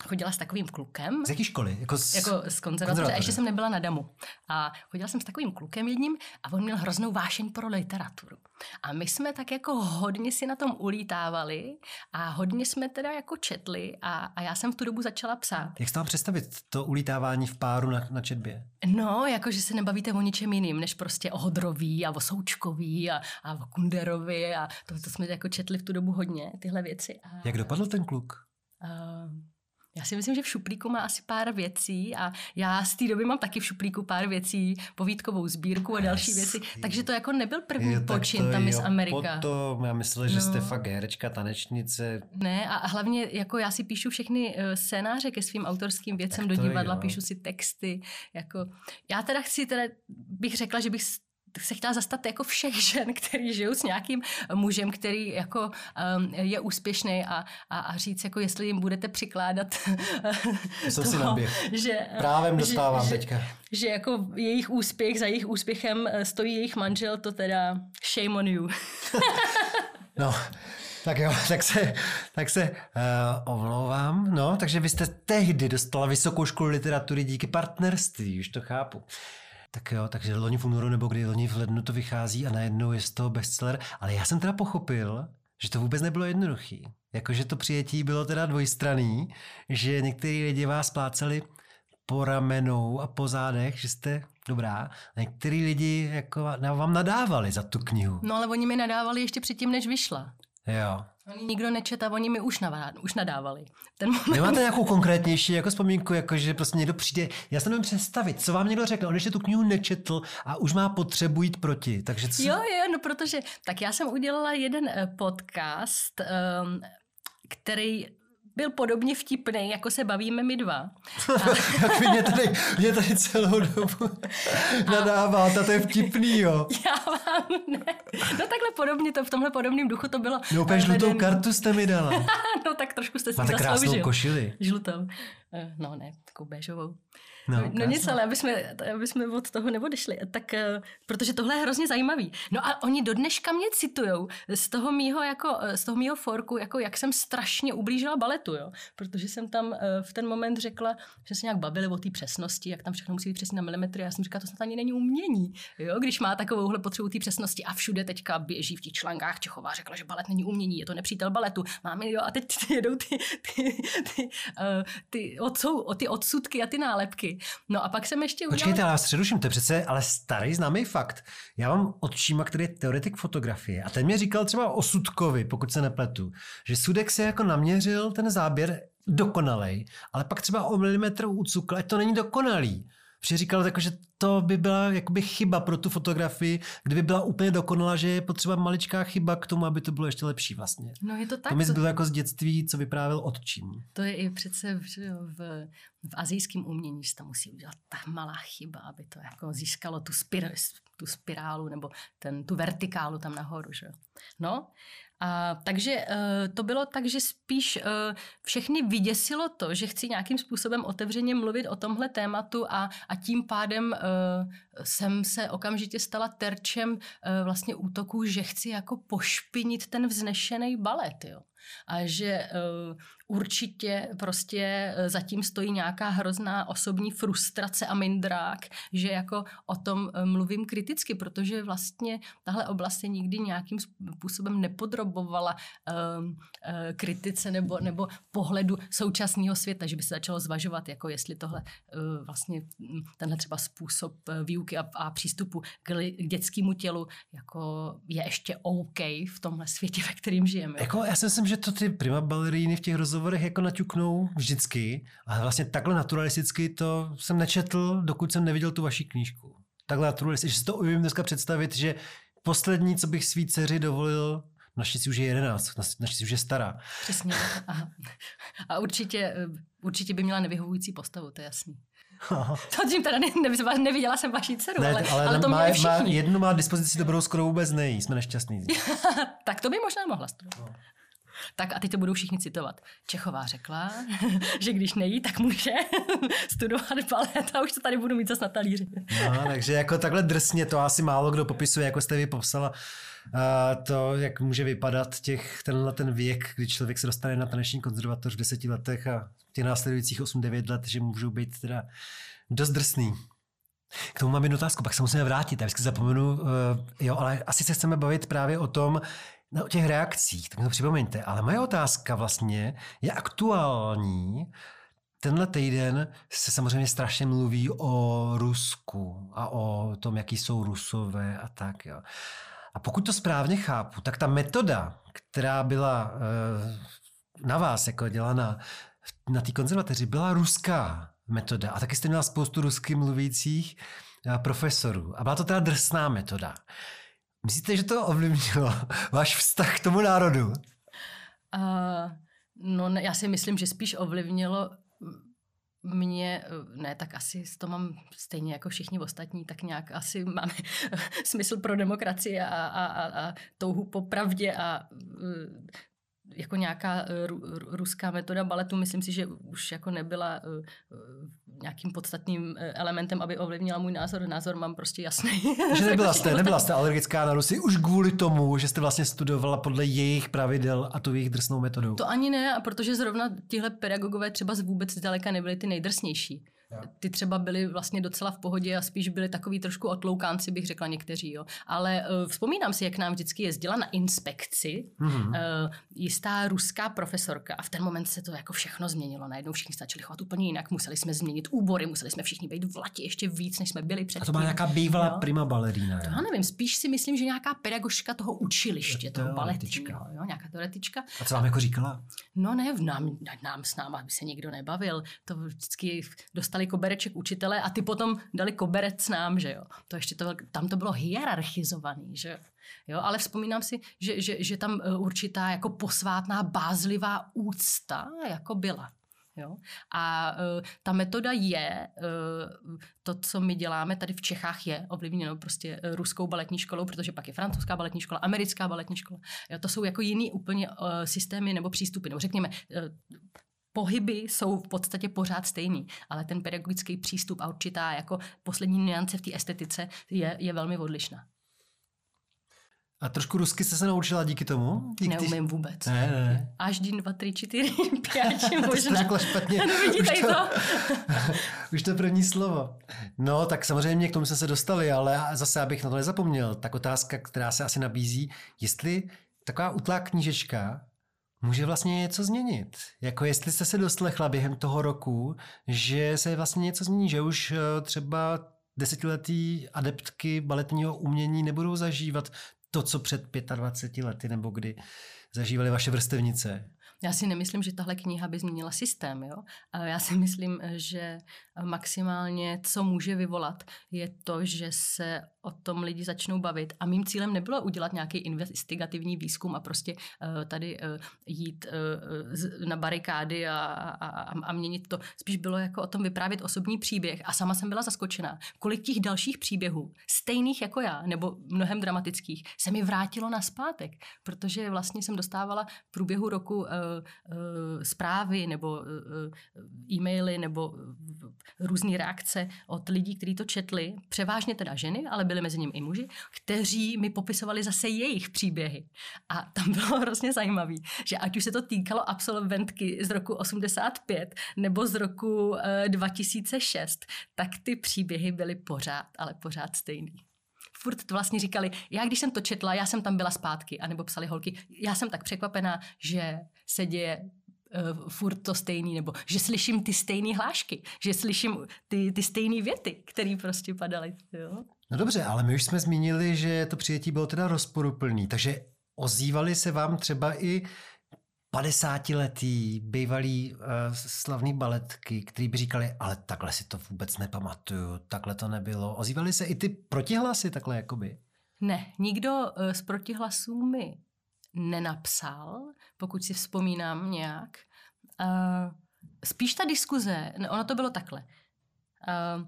[SPEAKER 3] chodila s takovým klukem.
[SPEAKER 2] Z jaké školy?
[SPEAKER 3] Jako z, jako z konzervatoře. A ještě jsem nebyla na Damu. A chodila jsem s takovým klukem jedním a on měl hroznou vášeň pro literaturu. A my jsme tak jako hodně si na tom ulítávali a hodně jsme teda jako četli a, a já jsem v tu dobu začala psát.
[SPEAKER 2] Jak jste vám představit to ulítávání v páru na, na četbě?
[SPEAKER 3] No, jako že se nebavíte o ničem jiným, než prostě o Hodrový a o Součkový a, a o Kunderovi a to, to jsme jako četli v tu dobu hodně, tyhle věci. A,
[SPEAKER 2] Jak dopadl ten kluk?
[SPEAKER 3] Uh, já si myslím, že v šuplíku má asi pár věcí a já z té doby mám taky v šuplíku pár věcí, povídkovou sbírku a další yes. věci. Takže to jako nebyl první jo, počin tam z Amerika.
[SPEAKER 2] Potom, já myslel, že no. jste fakt herečka, tanečnice.
[SPEAKER 3] Ne a hlavně jako já si píšu všechny uh, scénáře ke svým autorským věcem do divadla, jo. píšu si texty. Jako, já teda chci, teda bych řekla, že bych se chtěla zastat jako všech žen, který žijou s nějakým mužem, který jako um, je úspěšný a, a, a říct, jako jestli jim budete přikládat
[SPEAKER 2] toho, si že, Právem dostávám
[SPEAKER 3] že,
[SPEAKER 2] teďka.
[SPEAKER 3] Že, že jako jejich úspěch, za jejich úspěchem eh, stojí jejich manžel, to teda shame on you.
[SPEAKER 2] no, tak jo, tak se, tak se uh, omlouvám. No, takže vy jste tehdy dostala vysokou školu literatury díky partnerství, už to chápu. Tak jo, takže loni v únoru nebo kdy loni v lednu to vychází a najednou je z toho bestseller. Ale já jsem teda pochopil, že to vůbec nebylo jednoduchý. Jakože to přijetí bylo teda dvojstraný, že některý lidi vás pláceli po ramenou a po zádech, že jste dobrá. A některý lidi jako vám nadávali za tu knihu.
[SPEAKER 3] No ale oni mi nadávali ještě předtím, než vyšla.
[SPEAKER 2] Jo.
[SPEAKER 3] Oni nikdo nečet a oni mi už, navá, už nadávali. Ten
[SPEAKER 2] moment... Nemáte nějakou konkrétnější jako vzpomínku, jako že prostě někdo přijde, já se nevím představit, co vám někdo řekl, on ještě tu knihu nečetl a už má potřebu jít proti, takže co...
[SPEAKER 3] Jo, jo, no protože, tak já jsem udělala jeden eh, podcast, um, který byl podobně vtipný, jako se bavíme my dva.
[SPEAKER 2] Jak mě tady, mě tady celou dobu nadává, to je vtipný, jo.
[SPEAKER 3] Já vám ne. No takhle podobně, to v tomhle podobném duchu to bylo.
[SPEAKER 2] No úplně žlutou kartu jste mi dala.
[SPEAKER 3] no tak trošku jste si
[SPEAKER 2] Máte krásnou košili.
[SPEAKER 3] Žlutou. Eh, no ne, takovou béžovou. No, no, no nic, ale aby jsme, aby jsme od toho neodešli. Tak, eh, protože tohle je hrozně zajímavý. No a oni do dneška mě citujou z toho mýho, jako, eh, z toho mýho forku, jako jak jsem strašně ublížila baletu, jo. Protože jsem tam eh, v ten moment řekla, že se nějak bavili o té přesnosti, jak tam všechno musí být přesně na milimetry. Já jsem říkala, to snad ani není umění, jo, když má takovouhle potřebu té přesnosti a všude teďka běží v těch článkách Čechová řekla, že balet není umění, je to nepřítel baletu. Máme, jo, a teď jedou ty, ty, ty, uh, ty, odsou, ty odsudky a ty nálepky. No a pak jsem ještě
[SPEAKER 2] udělal... Počkejte, já středuším, to je přece ale starý známý fakt. Já mám odčíma, který je teoretik fotografie a ten mě říkal třeba o Sudkovi, pokud se nepletu, že Sudek se jako naměřil ten záběr dokonalej, ale pak třeba o milimetr ucukl, to není dokonalý. Protože říkal, jako, že to by byla jakoby chyba pro tu fotografii, kdyby byla úplně dokonalá, že je potřeba maličká chyba k tomu, aby to bylo ještě lepší vlastně.
[SPEAKER 3] No je to tak.
[SPEAKER 2] To mi bylo jako z dětství, co vyprávěl otčím.
[SPEAKER 3] To je i přece v, v, v azijském umění, že tam musí udělat ta malá chyba, aby to jako získalo tu, spir, tu spirálu nebo ten, tu vertikálu tam nahoru. Že? No a, takže uh, to bylo tak, že spíš uh, všechny vyděsilo to, že chci nějakým způsobem otevřeně mluvit o tomhle tématu a, a tím pádem uh, jsem se okamžitě stala terčem uh, vlastně útoků, že chci jako pošpinit ten vznešený balet. Jo a že uh, určitě prostě uh, zatím stojí nějaká hrozná osobní frustrace a mindrák, že jako o tom uh, mluvím kriticky, protože vlastně tahle oblast se nikdy nějakým způsobem nepodrobovala uh, kritice nebo, nebo pohledu současného světa, že by se začalo zvažovat, jako jestli tohle uh, vlastně tenhle třeba způsob výuky a, a přístupu k, k dětskému tělu jako je ještě OK v tomhle světě, ve kterým žijeme.
[SPEAKER 2] Jako, já si myslím, že to ty prima baleríny v těch rozhovorech jako naťuknou vždycky, ale vlastně takhle naturalisticky to jsem nečetl, dokud jsem neviděl tu vaši knížku. Takhle naturalisticky, že si to umím dneska představit, že poslední, co bych svý dceři dovolil, Naštěstí už je 11, naštěstí už je stará.
[SPEAKER 3] Přesně. Aha. A určitě, určitě by měla nevyhovující postavu, to je jasný. To tím teda ne, ne, neviděla jsem vaši dceru, ne, ale, ale, ale to má, má,
[SPEAKER 2] jednu má dispozici dobrou, skoro vůbec nejí, jsme nešťastní.
[SPEAKER 3] tak to by možná mohla studovat. No. Tak a teď to budou všichni citovat. Čechová řekla, že když nejí, tak může studovat balet a už to tady budu mít zase na talíři.
[SPEAKER 2] No, takže jako takhle drsně to asi málo kdo popisuje, jako jste vy popsala uh, to, jak může vypadat těch, tenhle ten věk, kdy člověk se dostane na taneční konzervatoř v deseti letech a těch následujících 8-9 let, že můžou být teda dost drsný. K tomu mám jednu otázku, pak se musíme vrátit, já vždycky zapomenu, uh, jo, ale asi se chceme bavit právě o tom, no, o těch reakcích, tak mi to připomeňte. Ale moje otázka vlastně je aktuální. Tenhle týden se samozřejmě strašně mluví o Rusku a o tom, jaký jsou Rusové a tak. Jo. A pokud to správně chápu, tak ta metoda, která byla uh, na vás jako dělaná na té konzervatoři, byla ruská metoda. A taky jste měla spoustu rusky mluvících uh, profesorů. A byla to teda drsná metoda. Myslíte, že to ovlivnilo váš vztah k tomu národu? Uh,
[SPEAKER 3] no, ne, já si myslím, že spíš ovlivnilo mě, ne, tak asi to mám stejně jako všichni ostatní, tak nějak asi máme smysl pro demokracii a, a, a, a touhu po pravdě a jako nějaká ruská metoda baletu, myslím si, že už jako nebyla nějakým podstatným eh, elementem, aby ovlivnila můj názor. Názor mám prostě jasný.
[SPEAKER 2] Že nebyla jste, nebyla jste alergická na Rusy už kvůli tomu, že jste vlastně studovala podle jejich pravidel a tu jejich drsnou metodou.
[SPEAKER 3] To ani ne, a protože zrovna tihle pedagogové třeba vůbec zdaleka nebyli ty nejdrsnější. Ty třeba byli vlastně docela v pohodě a spíš byli takový trošku otloukánci, bych řekla někteří. Jo. Ale uh, vzpomínám si, jak nám vždycky jezdila na inspekci mm-hmm. uh, jistá ruská profesorka a v ten moment se to jako všechno změnilo. Najednou všichni začali chovat úplně jinak, museli jsme změnit úbory, museli jsme všichni být v latě ještě víc, než jsme byli předtím.
[SPEAKER 2] A to byla nějaká bývalá no. prima balerína.
[SPEAKER 3] To já nevím, spíš si myslím, že nějaká pedagožka toho učiliště, toho baletního, jo, nějaká teoretička.
[SPEAKER 2] A co vám jako říkala?
[SPEAKER 3] No ne, nám, nám s náma by se nikdo nebavil. To vždycky dostali dali kobereček učitele a ty potom dali koberec nám, že jo. To ještě to, tam to bylo hierarchizovaný, že jo. Ale vzpomínám si, že, že, že tam e, určitá jako posvátná bázlivá úcta jako byla. Jo? A uh, ta metoda je, uh, to, co my děláme tady v Čechách, je ovlivněno prostě uh, ruskou baletní školou, protože pak je francouzská baletní škola, americká baletní škola. Jo? To jsou jako jiný úplně uh, systémy nebo přístupy. Nebo řekněme, uh, pohyby jsou v podstatě pořád stejný, ale ten pedagogický přístup a určitá jako poslední nuance v té estetice je, je velmi odlišná.
[SPEAKER 2] A trošku rusky jste se naučila díky tomu? Díky
[SPEAKER 3] Neumím vůbec.
[SPEAKER 2] Ne, ne.
[SPEAKER 3] Až dín, dva, tři, čtyři, pět, možná.
[SPEAKER 2] Řekla špatně.
[SPEAKER 3] No vidíte
[SPEAKER 2] Už
[SPEAKER 3] to.
[SPEAKER 2] to- Už to první slovo. No, tak samozřejmě k tomu jsme se dostali, ale zase, abych na to nezapomněl, tak otázka, která se asi nabízí, jestli taková utlá knížečka může vlastně něco změnit. Jako jestli jste se doslechla během toho roku, že se vlastně něco změní, že už eh, třeba desetiletí adeptky baletního umění nebudou zažívat to, co před 25 lety nebo kdy zažívali vaše vrstevnice.
[SPEAKER 3] Já si nemyslím, že tahle kniha by změnila systém. Jo? Já si myslím, že maximálně, co může vyvolat, je to, že se o tom lidi začnou bavit. A mým cílem nebylo udělat nějaký investigativní výzkum a prostě uh, tady uh, jít uh, z, na barikády a, a, a, měnit to. Spíš bylo jako o tom vyprávět osobní příběh. A sama jsem byla zaskočená, kolik těch dalších příběhů, stejných jako já, nebo mnohem dramatických, se mi vrátilo na zpátek, protože vlastně jsem dostávala v průběhu roku uh, uh, zprávy nebo uh, e-maily nebo uh, různé reakce od lidí, kteří to četli, převážně teda ženy, ale byli mezi nimi i muži, kteří mi popisovali zase jejich příběhy. A tam bylo hrozně zajímavé, že ať už se to týkalo absolventky z roku 85 nebo z roku uh, 2006, tak ty příběhy byly pořád, ale pořád stejný furt to vlastně říkali, já když jsem to četla, já jsem tam byla zpátky, anebo psali holky, já jsem tak překvapená, že se děje uh, furt to stejný, nebo že slyším ty stejné hlášky, že slyším ty, ty stejné věty, které prostě padaly. Jo?
[SPEAKER 2] No dobře, ale my už jsme zmínili, že to přijetí bylo teda rozporuplný, takže ozývali se vám třeba i 50-letý bývalý uh, slavný baletky, který by říkali, ale takhle si to vůbec nepamatuju, takhle to nebylo. Ozývali se i ty protihlasy takhle jakoby?
[SPEAKER 3] Ne, nikdo uh, z protihlasů mi nenapsal, pokud si vzpomínám nějak. Uh, spíš ta diskuze, no, ono to bylo takhle. Uh,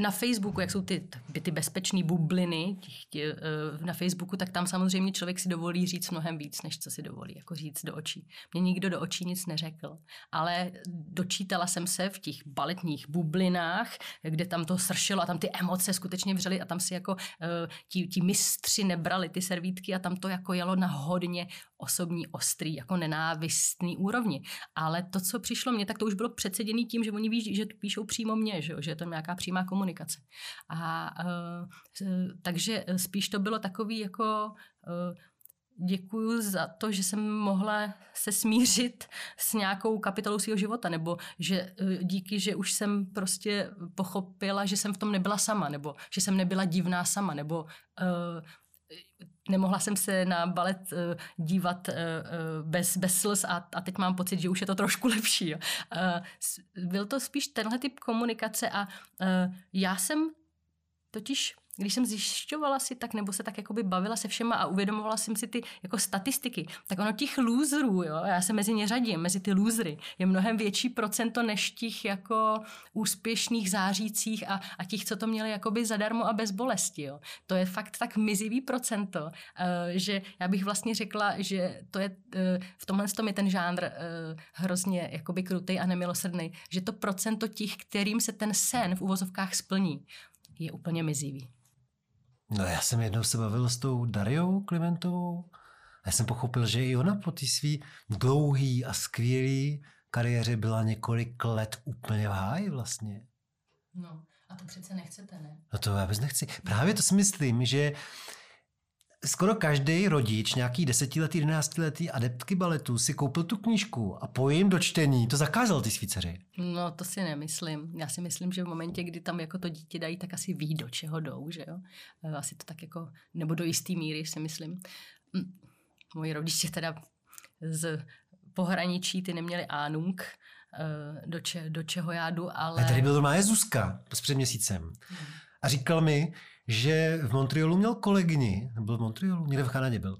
[SPEAKER 3] na Facebooku, jak jsou ty, ty bezpečné bubliny těch, tě, na Facebooku, tak tam samozřejmě člověk si dovolí říct mnohem víc, než co si dovolí jako říct do očí. Mě nikdo do očí nic neřekl, ale dočítala jsem se v těch baletních bublinách, kde tam to sršilo a tam ty emoce skutečně vřely a tam si jako ti, ti mistři nebrali ty servítky a tam to jako jelo na hodně osobní, ostrý, jako nenávistný úrovni. Ale to, co přišlo mně, tak to už bylo předseděný tím, že oni ví, že píšou přímo mě, že, že je to nějaká přímá komunikace. A uh, takže spíš to bylo takový jako uh, děkuju za to, že jsem mohla se smířit s nějakou kapitolou svého života, nebo že díky, že už jsem prostě pochopila, že jsem v tom nebyla sama, nebo že jsem nebyla divná sama, nebo uh, nemohla jsem se na balet uh, dívat uh, bez, bez slz a, a teď mám pocit, že už je to trošku lepší. Jo. Byl to spíš tenhle typ komunikace a já jsem totiž když jsem zjišťovala si tak, nebo se tak jakoby bavila se všema a uvědomovala jsem si ty jako statistiky, tak ono těch loserů, jo, já se mezi ně řadím, mezi ty losery, je mnohem větší procento než těch jako úspěšných zářících a, a těch, co to měli jakoby zadarmo a bez bolesti, jo. To je fakt tak mizivý procento, uh, že já bych vlastně řekla, že to je, uh, v tomhle tom je ten žánr uh, hrozně jakoby krutej a nemilosrdný, že to procento těch, kterým se ten sen v uvozovkách splní, je úplně mizivý.
[SPEAKER 2] No já jsem jednou se bavil s tou Dariou Klimentovou a já jsem pochopil, že i ona po té svý dlouhý a skvělý kariéře byla několik let úplně v háji vlastně.
[SPEAKER 3] No a to přece nechcete, ne?
[SPEAKER 2] No to já vůbec nechci. Právě to si myslím, že skoro každý rodič, nějaký desetiletý, jedenáctiletý adeptky baletu si koupil tu knížku a po jejím dočtení to zakázal ty svý dceři.
[SPEAKER 3] No to si nemyslím. Já si myslím, že v momentě, kdy tam jako to dítě dají, tak asi ví, do čeho jdou, že jo. Asi to tak jako, nebo do jistý míry si myslím. Moji rodiče teda z pohraničí, ty neměli ánung, do, če, do čeho já jdu, ale...
[SPEAKER 2] A tady byl doma Zuzka před měsícem. A říkal mi, že v Montrealu měl kolegyni, byl v Montrealu, někde v Kanadě byl.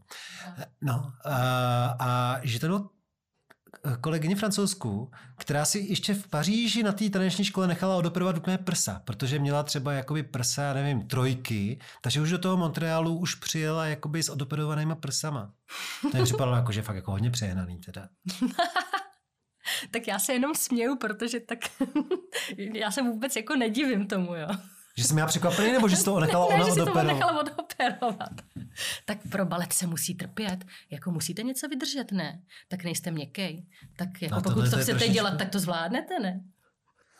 [SPEAKER 2] No, a, a že to bylo kolegyni francouzsku, která si ještě v Paříži na té taneční škole nechala odoperovat úplně prsa, protože měla třeba jakoby prsa, nevím, trojky, takže už do toho Montrealu už přijela jakoby s odoperovanýma prsama. To mi připadalo jako, že fakt jako hodně přehnaný teda.
[SPEAKER 3] tak já se jenom směju, protože tak já se vůbec jako nedivím tomu, jo.
[SPEAKER 2] Že jsem já překvapený, nebo že jsi to nechala
[SPEAKER 3] ne,
[SPEAKER 2] ona
[SPEAKER 3] že si to
[SPEAKER 2] odoperovat?
[SPEAKER 3] nechala odoperovat. Tak pro balet se musí trpět. Jako musíte něco vydržet, ne? Tak nejste měkkej. Tak jako
[SPEAKER 2] No,
[SPEAKER 3] pokud to chcete
[SPEAKER 2] trošičku-
[SPEAKER 3] dělat, tak to zvládnete, ne?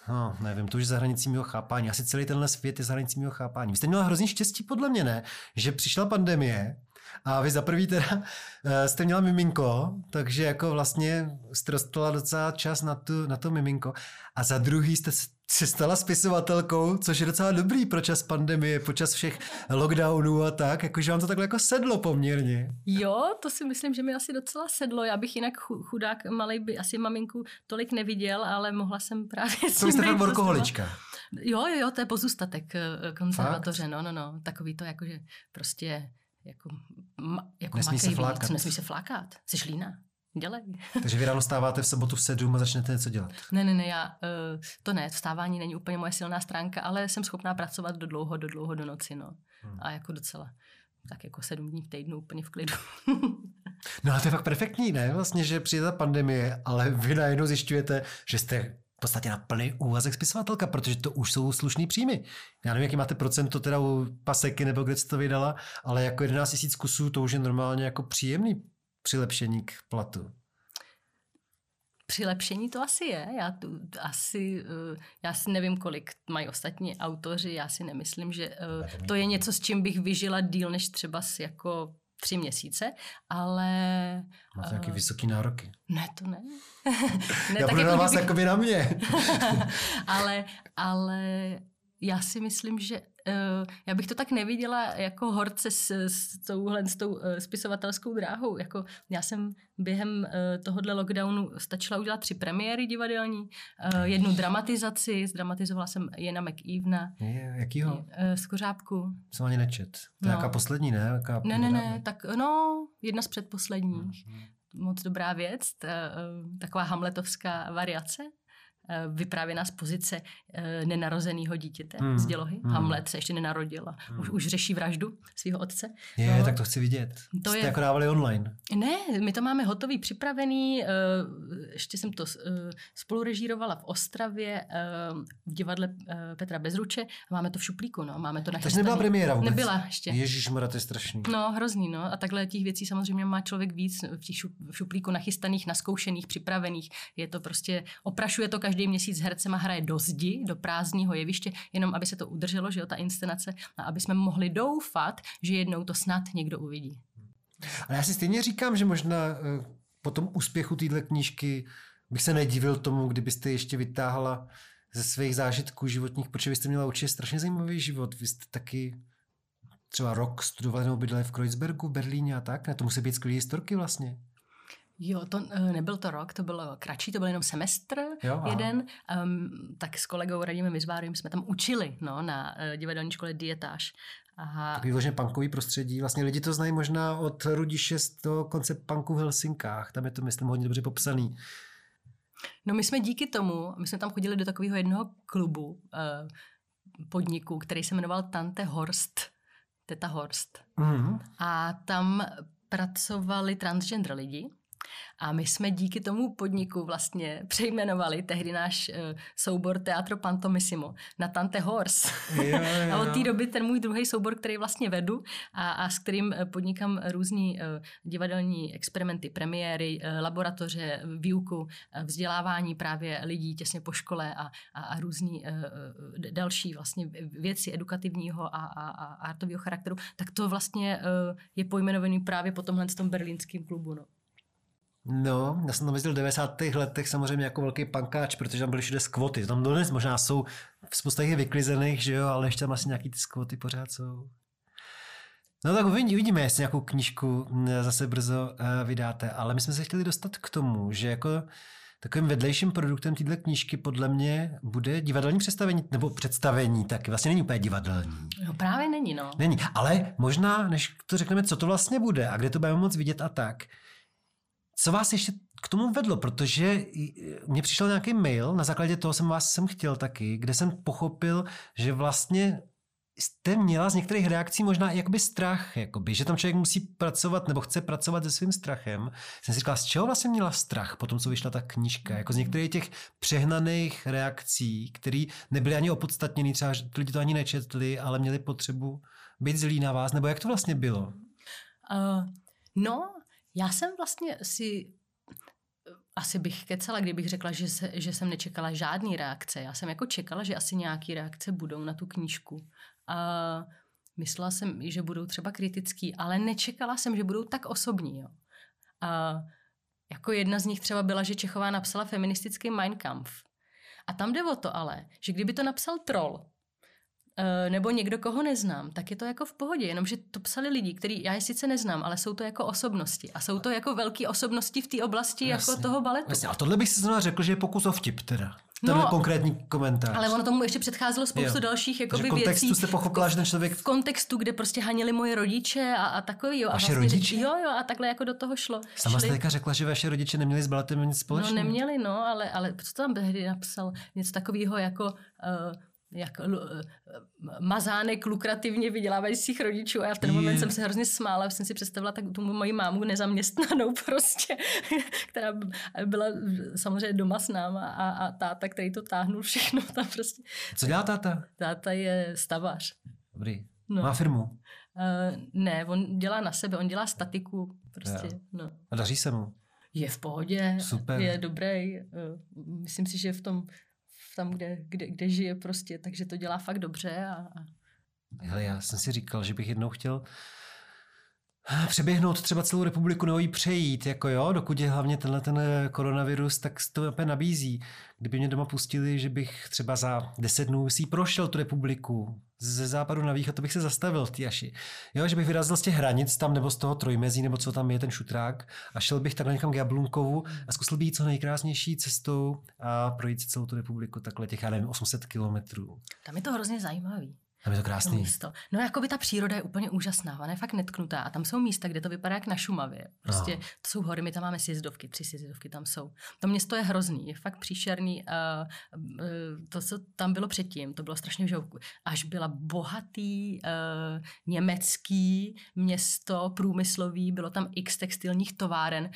[SPEAKER 2] No, nevím, to už je za hranicí mého chápání. Asi celý tenhle svět je za hranicí mého chápání. Vy jste měla hrozně štěstí, podle mě, ne? Že přišla pandemie a vy za prvý teda eh, jste měla miminko, takže jako vlastně jste dostala docela čas na, tu, na to miminko. A za druhý jste s- se stala spisovatelkou, což je docela dobrý pro čas pandemie, počas všech lockdownů a tak, jakože vám to takhle jako sedlo poměrně.
[SPEAKER 3] Jo, to si myslím, že mi asi docela sedlo. Já bych jinak chu- chudák malej by asi maminku tolik neviděl, ale mohla jsem právě s
[SPEAKER 2] To jste fakt
[SPEAKER 3] být doslova-
[SPEAKER 2] workoholička.
[SPEAKER 3] Jo, jo, jo, to je pozůstatek eh, konzervatoře, no, no, no. Takový to jako, že prostě jako, ma, jako
[SPEAKER 2] Nesmí se
[SPEAKER 3] makej víc,
[SPEAKER 2] flákat.
[SPEAKER 3] Nesmí se flákat. Jsi líná. Dělej.
[SPEAKER 2] Takže vy ráno stáváte v sobotu v sedm a začnete něco dělat.
[SPEAKER 3] Ne, ne, ne, já, uh, to ne, vstávání není úplně moje silná stránka, ale jsem schopná pracovat do dlouho, do dlouho do noci, no.
[SPEAKER 2] Hmm.
[SPEAKER 3] A jako docela, tak jako sedm dní v týdnu úplně v klidu.
[SPEAKER 2] No a to je fakt perfektní, ne? Vlastně, že přijde ta pandemie, ale vy najednou zjišťujete, že jste v podstatě na plný úvazek spisovatelka, protože to už jsou slušný příjmy. Já nevím, jaký máte procento teda u paseky nebo kde jste to vydala, ale jako 11 000 kusů to už je normálně jako příjemný přilepšení k platu.
[SPEAKER 3] Přilepšení to asi je. Já tu asi, uh, já si nevím, kolik mají ostatní autoři, já si nemyslím, že uh, to je něco, s čím bych vyžila díl než třeba s jako tři měsíce, ale
[SPEAKER 2] Máte nějaký
[SPEAKER 3] Eh,
[SPEAKER 2] vysoký nároky.
[SPEAKER 3] ne, to ne.
[SPEAKER 2] Já budu na vás
[SPEAKER 3] kdybych-
[SPEAKER 2] jako vy na mě.
[SPEAKER 3] ale, ale já si myslím, že uh, já bych to tak neviděla jako horce s, s touhle s tou uh, spisovatelskou dráhou. Jako já jsem během uh, tohohle lockdownu stačila udělat tři premiéry divadelní, uh, jednu dramatizaci, zdramatizovala jsem Jena McEvena,
[SPEAKER 2] Je, jakýho?
[SPEAKER 3] uh, z Kořápku.
[SPEAKER 2] Jsem ani nečet. To je
[SPEAKER 3] No.
[SPEAKER 2] nějaká poslední, ne? Jaká
[SPEAKER 3] Ne, ne, ne, tak no, jedna z předposledních.
[SPEAKER 2] Mhm.
[SPEAKER 3] moc dobrá věc, eh, taková hamletovská variace, eh, vyprávěná z pozice eh, nenarozeného dítěte
[SPEAKER 2] Hmm,
[SPEAKER 3] z dělohy.
[SPEAKER 2] hmm.
[SPEAKER 3] Hamlet se ještě nenarodil a už,
[SPEAKER 2] Hmm.
[SPEAKER 3] už řeší vraždu svého otce.
[SPEAKER 2] Je,
[SPEAKER 3] No.
[SPEAKER 2] tak to chci vidět.
[SPEAKER 3] To
[SPEAKER 2] jste
[SPEAKER 3] je-
[SPEAKER 2] jako dávali online.
[SPEAKER 3] Ne, my to máme hotový, připravený. eh, Ještě jsem to eh, spolurežírovala v Ostravě eh, v divadle eh, Petra Bezruče. a Máme to v šuplíku, no. Máme to
[SPEAKER 2] Takže nebyla premiéra vůbec.
[SPEAKER 3] Nebyla ještě.
[SPEAKER 2] Ježíš, to je strašný.
[SPEAKER 3] No, hrozný, no. A takhle těch věcí samozřejmě má člověk víc v těch šuplíku nachystaných, naskoušených, připravených. Je to prostě, oprašuje to každý měsíc hercema, hraje do zdi, do prázdního jeviště, jenom aby se to udrželo, že jo, ta inscenace, a aby jsme mohli doufat, že jednou to snad někdo uvidí.
[SPEAKER 2] Ale já si stejně říkám, že možná eh, po tom úspěchu téhle knížky bych se nedivil tomu, kdybyste ještě vytáhla ze svých zážitků životních, protože vy jste měla určitě strašně zajímavý život. Vy jste taky třeba rok studovali nebo v Kreuzbergu, v Berlíně a tak. Ne, to musí být skvělý historky vlastně.
[SPEAKER 3] Jo, to eh, nebyl to rok, to bylo kratší, to byl jenom semestr
[SPEAKER 2] Jo, aha.
[SPEAKER 3] jeden. Um, tak s kolegou Radimem Vyzvárem jsme tam učili no, na uh, divadelní škole Dietáž. A
[SPEAKER 2] Takový vlastně punkový prostředí. Vlastně lidi to znají možná od Rudiše z toho koncept punku v Helsinkách. Tam je to, myslím, hodně dobře popsaný.
[SPEAKER 3] No my jsme díky tomu, my jsme tam chodili do takového jednoho klubu eh, podniku, který se jmenoval Tante Horst, Teta Horst.
[SPEAKER 2] Mm.
[SPEAKER 3] A tam pracovali transgender lidi. A my jsme díky tomu podniku vlastně přejmenovali tehdy náš uh, soubor Teatro Pantomissimo na Tante Horse.
[SPEAKER 2] Jo, jo,
[SPEAKER 3] A od té doby ten můj druhý soubor, který vlastně vedu a, a s kterým eh, podnikám různý uh, divadelní experimenty, premiéry, uh, laboratoře, výuku, uh, vzdělávání právě lidí těsně po škole a, a, a různý další vlastně věci edukativního a, a, a artového charakteru, tak to vlastně uh, je pojmenovaný právě po tomhle tom berlínském klubu. No.
[SPEAKER 2] No, já jsem tam jezdil v 90. letech samozřejmě jako velký pankáč, protože tam byly všude skvoty. Tam dodnes možná jsou spousta jich je vyklizených, že jo, ale ještě tam asi nějaký ty skvoty pořád jsou. No tak uvidí- uvidíme, jestli nějakou knížku mm, zase brzo uh, vydáte, ale my jsme se chtěli dostat k tomu, že jako takovým vedlejším produktem téhle knížky podle mě bude divadelní představení, nebo představení taky, vlastně není úplně divadelní.
[SPEAKER 3] no právě není, no.
[SPEAKER 2] Není, ale možná, než to řekneme, co to vlastně bude a kde to budeme moc vidět a tak, co vás ještě k tomu vedlo, protože mně přišel nějaký mail, na základě toho jsem vás jsem chtěl taky, kde jsem pochopil, že vlastně jste měla z některých reakcí možná jakoby strach, jakoby, že tam člověk musí pracovat nebo chce pracovat se svým strachem. Jsem si říkala, z čeho vlastně měla strach po tom, co vyšla ta knížka? Jako z některých těch přehnaných reakcí, které nebyly ani opodstatněné, třeba že lidi to ani nečetli, ale měli potřebu být zlí na vás, nebo jak to vlastně bylo?
[SPEAKER 3] Uh, no, já jsem vlastně si asi bych kecala, kdybych řekla, že, se, že jsem nečekala žádný reakce. Já jsem jako čekala, že asi nějaký reakce budou na tu knížku. A myslela jsem, že budou třeba kritický, ale nečekala jsem, že budou tak osobní. Jo. A jako jedna z nich třeba byla, že Čechová napsala feministický Mein Kampf. A tam jde o to ale, že kdyby to napsal troll, nebo někdo, koho neznám, tak je to jako v pohodě, jenomže to psali lidi, který já je sice neznám, ale jsou to jako osobnosti. A jsou to jako velké osobnosti v té oblasti jako Jasně. jako toho baletu.
[SPEAKER 2] Jasně. A tohle bych si znovu řekl, že je pokus o vtip teda. Tenhle no, konkrétní komentář.
[SPEAKER 3] Ale ono tomu ještě předcházelo spoustu jo. dalších jakoby,
[SPEAKER 2] v kontextu
[SPEAKER 3] věcí.
[SPEAKER 2] jste pochopila, že ten člověk...
[SPEAKER 3] V kontextu, kde prostě hanili moje rodiče a, a takový. Jo.
[SPEAKER 2] Vaše
[SPEAKER 3] a vlastně,
[SPEAKER 2] rodiče?
[SPEAKER 3] Jo, jo, a takhle jako do toho šlo.
[SPEAKER 2] Sama jste řekla, že vaše rodiče neměli s baletem nic společného.
[SPEAKER 3] No neměli, no, ale, ale co tam tehdy napsal? Něco takového jako... Uh, jak l- mazánek lukrativně vydělávajících rodičů a já v ten moment jsem se hrozně smála, jsem si představila tak tu moji mámu nezaměstnanou prostě, která byla samozřejmě doma s náma a, a táta, který to táhnul všechno tam prostě.
[SPEAKER 2] Co dělá táta?
[SPEAKER 3] Táta je stavař.
[SPEAKER 2] Dobrý. No. Má firmu? Uh,
[SPEAKER 3] ne, on dělá na sebe, on dělá statiku prostě. No.
[SPEAKER 2] A daří se mu?
[SPEAKER 3] Je v pohodě,
[SPEAKER 2] Super.
[SPEAKER 3] je dobrý. Uh, myslím si, že v tom tam, kde, kde, kde žije prostě, takže to dělá fakt dobře. A, a...
[SPEAKER 2] Hele, já jsem si říkal, že bych jednou chtěl přeběhnout třeba celou republiku nebo jí přejít, jako jo, dokud je hlavně tenhle ten koronavirus, tak to opět nabízí. Kdyby mě doma pustili, že bych třeba za deset dnů si prošel tu republiku, ze západu na východ, to bych se zastavil v Aši. Jo, že bych vyrazil z těch hranic tam nebo z toho trojmezí, nebo co tam je ten šutrák a šel bych takhle někam k Jablunkovu a zkusil být co nejkrásnější cestou a projít celou tu republiku takhle těch, já nevím, 800 kilometrů.
[SPEAKER 3] Tam je to hrozně zajímavý.
[SPEAKER 2] Tam je to krásný.
[SPEAKER 3] místo. No jako by ta příroda je úplně úžasná, ona je fakt netknutá a tam jsou místa, kde to vypadá jak na Šumavě. Prostě no. to jsou hory, my tam máme sjezdovky, tři sjezdovky tam jsou. To město je hrozný, je fakt příšerný. A, to, co tam bylo předtím, to bylo strašně žouku. Až byla bohatý uh, německý město, průmyslový, bylo tam x textilních továren,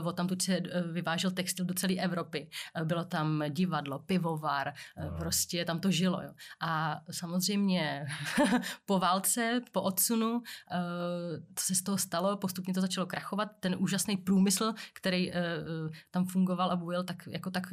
[SPEAKER 3] uh, od tam tu se vyvážel textil do celé Evropy. Uh, bylo tam divadlo, pivovar, no. prostě tam to žilo. Jo. A samozřejmě po válce, po odsunu, eh, co se z toho stalo, postupně to začalo krachovat. Ten úžasný průmysl, který eh, eh, tam fungoval a bujel, tak jako tak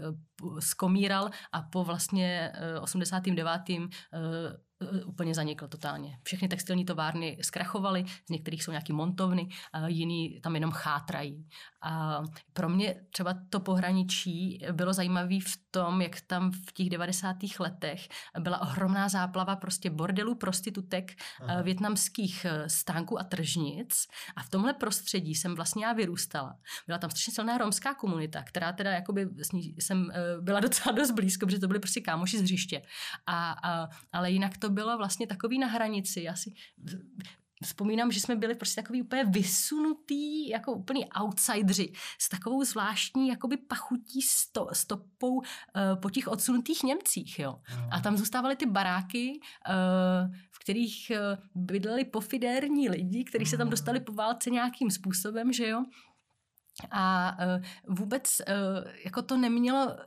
[SPEAKER 3] skomíral a po vlastně 89 Eh, úplně zanikl totálně. Všechny textilní továrny zkrachovaly, z některých jsou nějaký montovny, a jiný tam jenom chátrají. A pro mě třeba to pohraničí bylo zajímavé v tom, jak tam v těch 90. letech byla ohromná záplava prostě bordelů, prostitutek, Aha. větnamských eh, stánků a tržnic. A v tomhle prostředí jsem vlastně já vyrůstala. Byla tam strašně silná romská komunita, která teda jakoby s ní jsem eh, byla docela dost blízko, protože to byly prostě kámoši z hřiště. A, a, ale jinak to bylo vlastně takový na hranici. Já si vzpomínám, že jsme byli prostě takový úplně vysunutý, jako úplný outsidři s takovou zvláštní jakoby pachutí sto, stopou uh, po těch odsunutých Němcích, jo. A tam zůstávaly ty baráky, uh, v kterých uh, bydleli pofidérní lidi, kteří se tam dostali po válce nějakým způsobem, že jo. A uh, vůbec uh, jako to nemělo,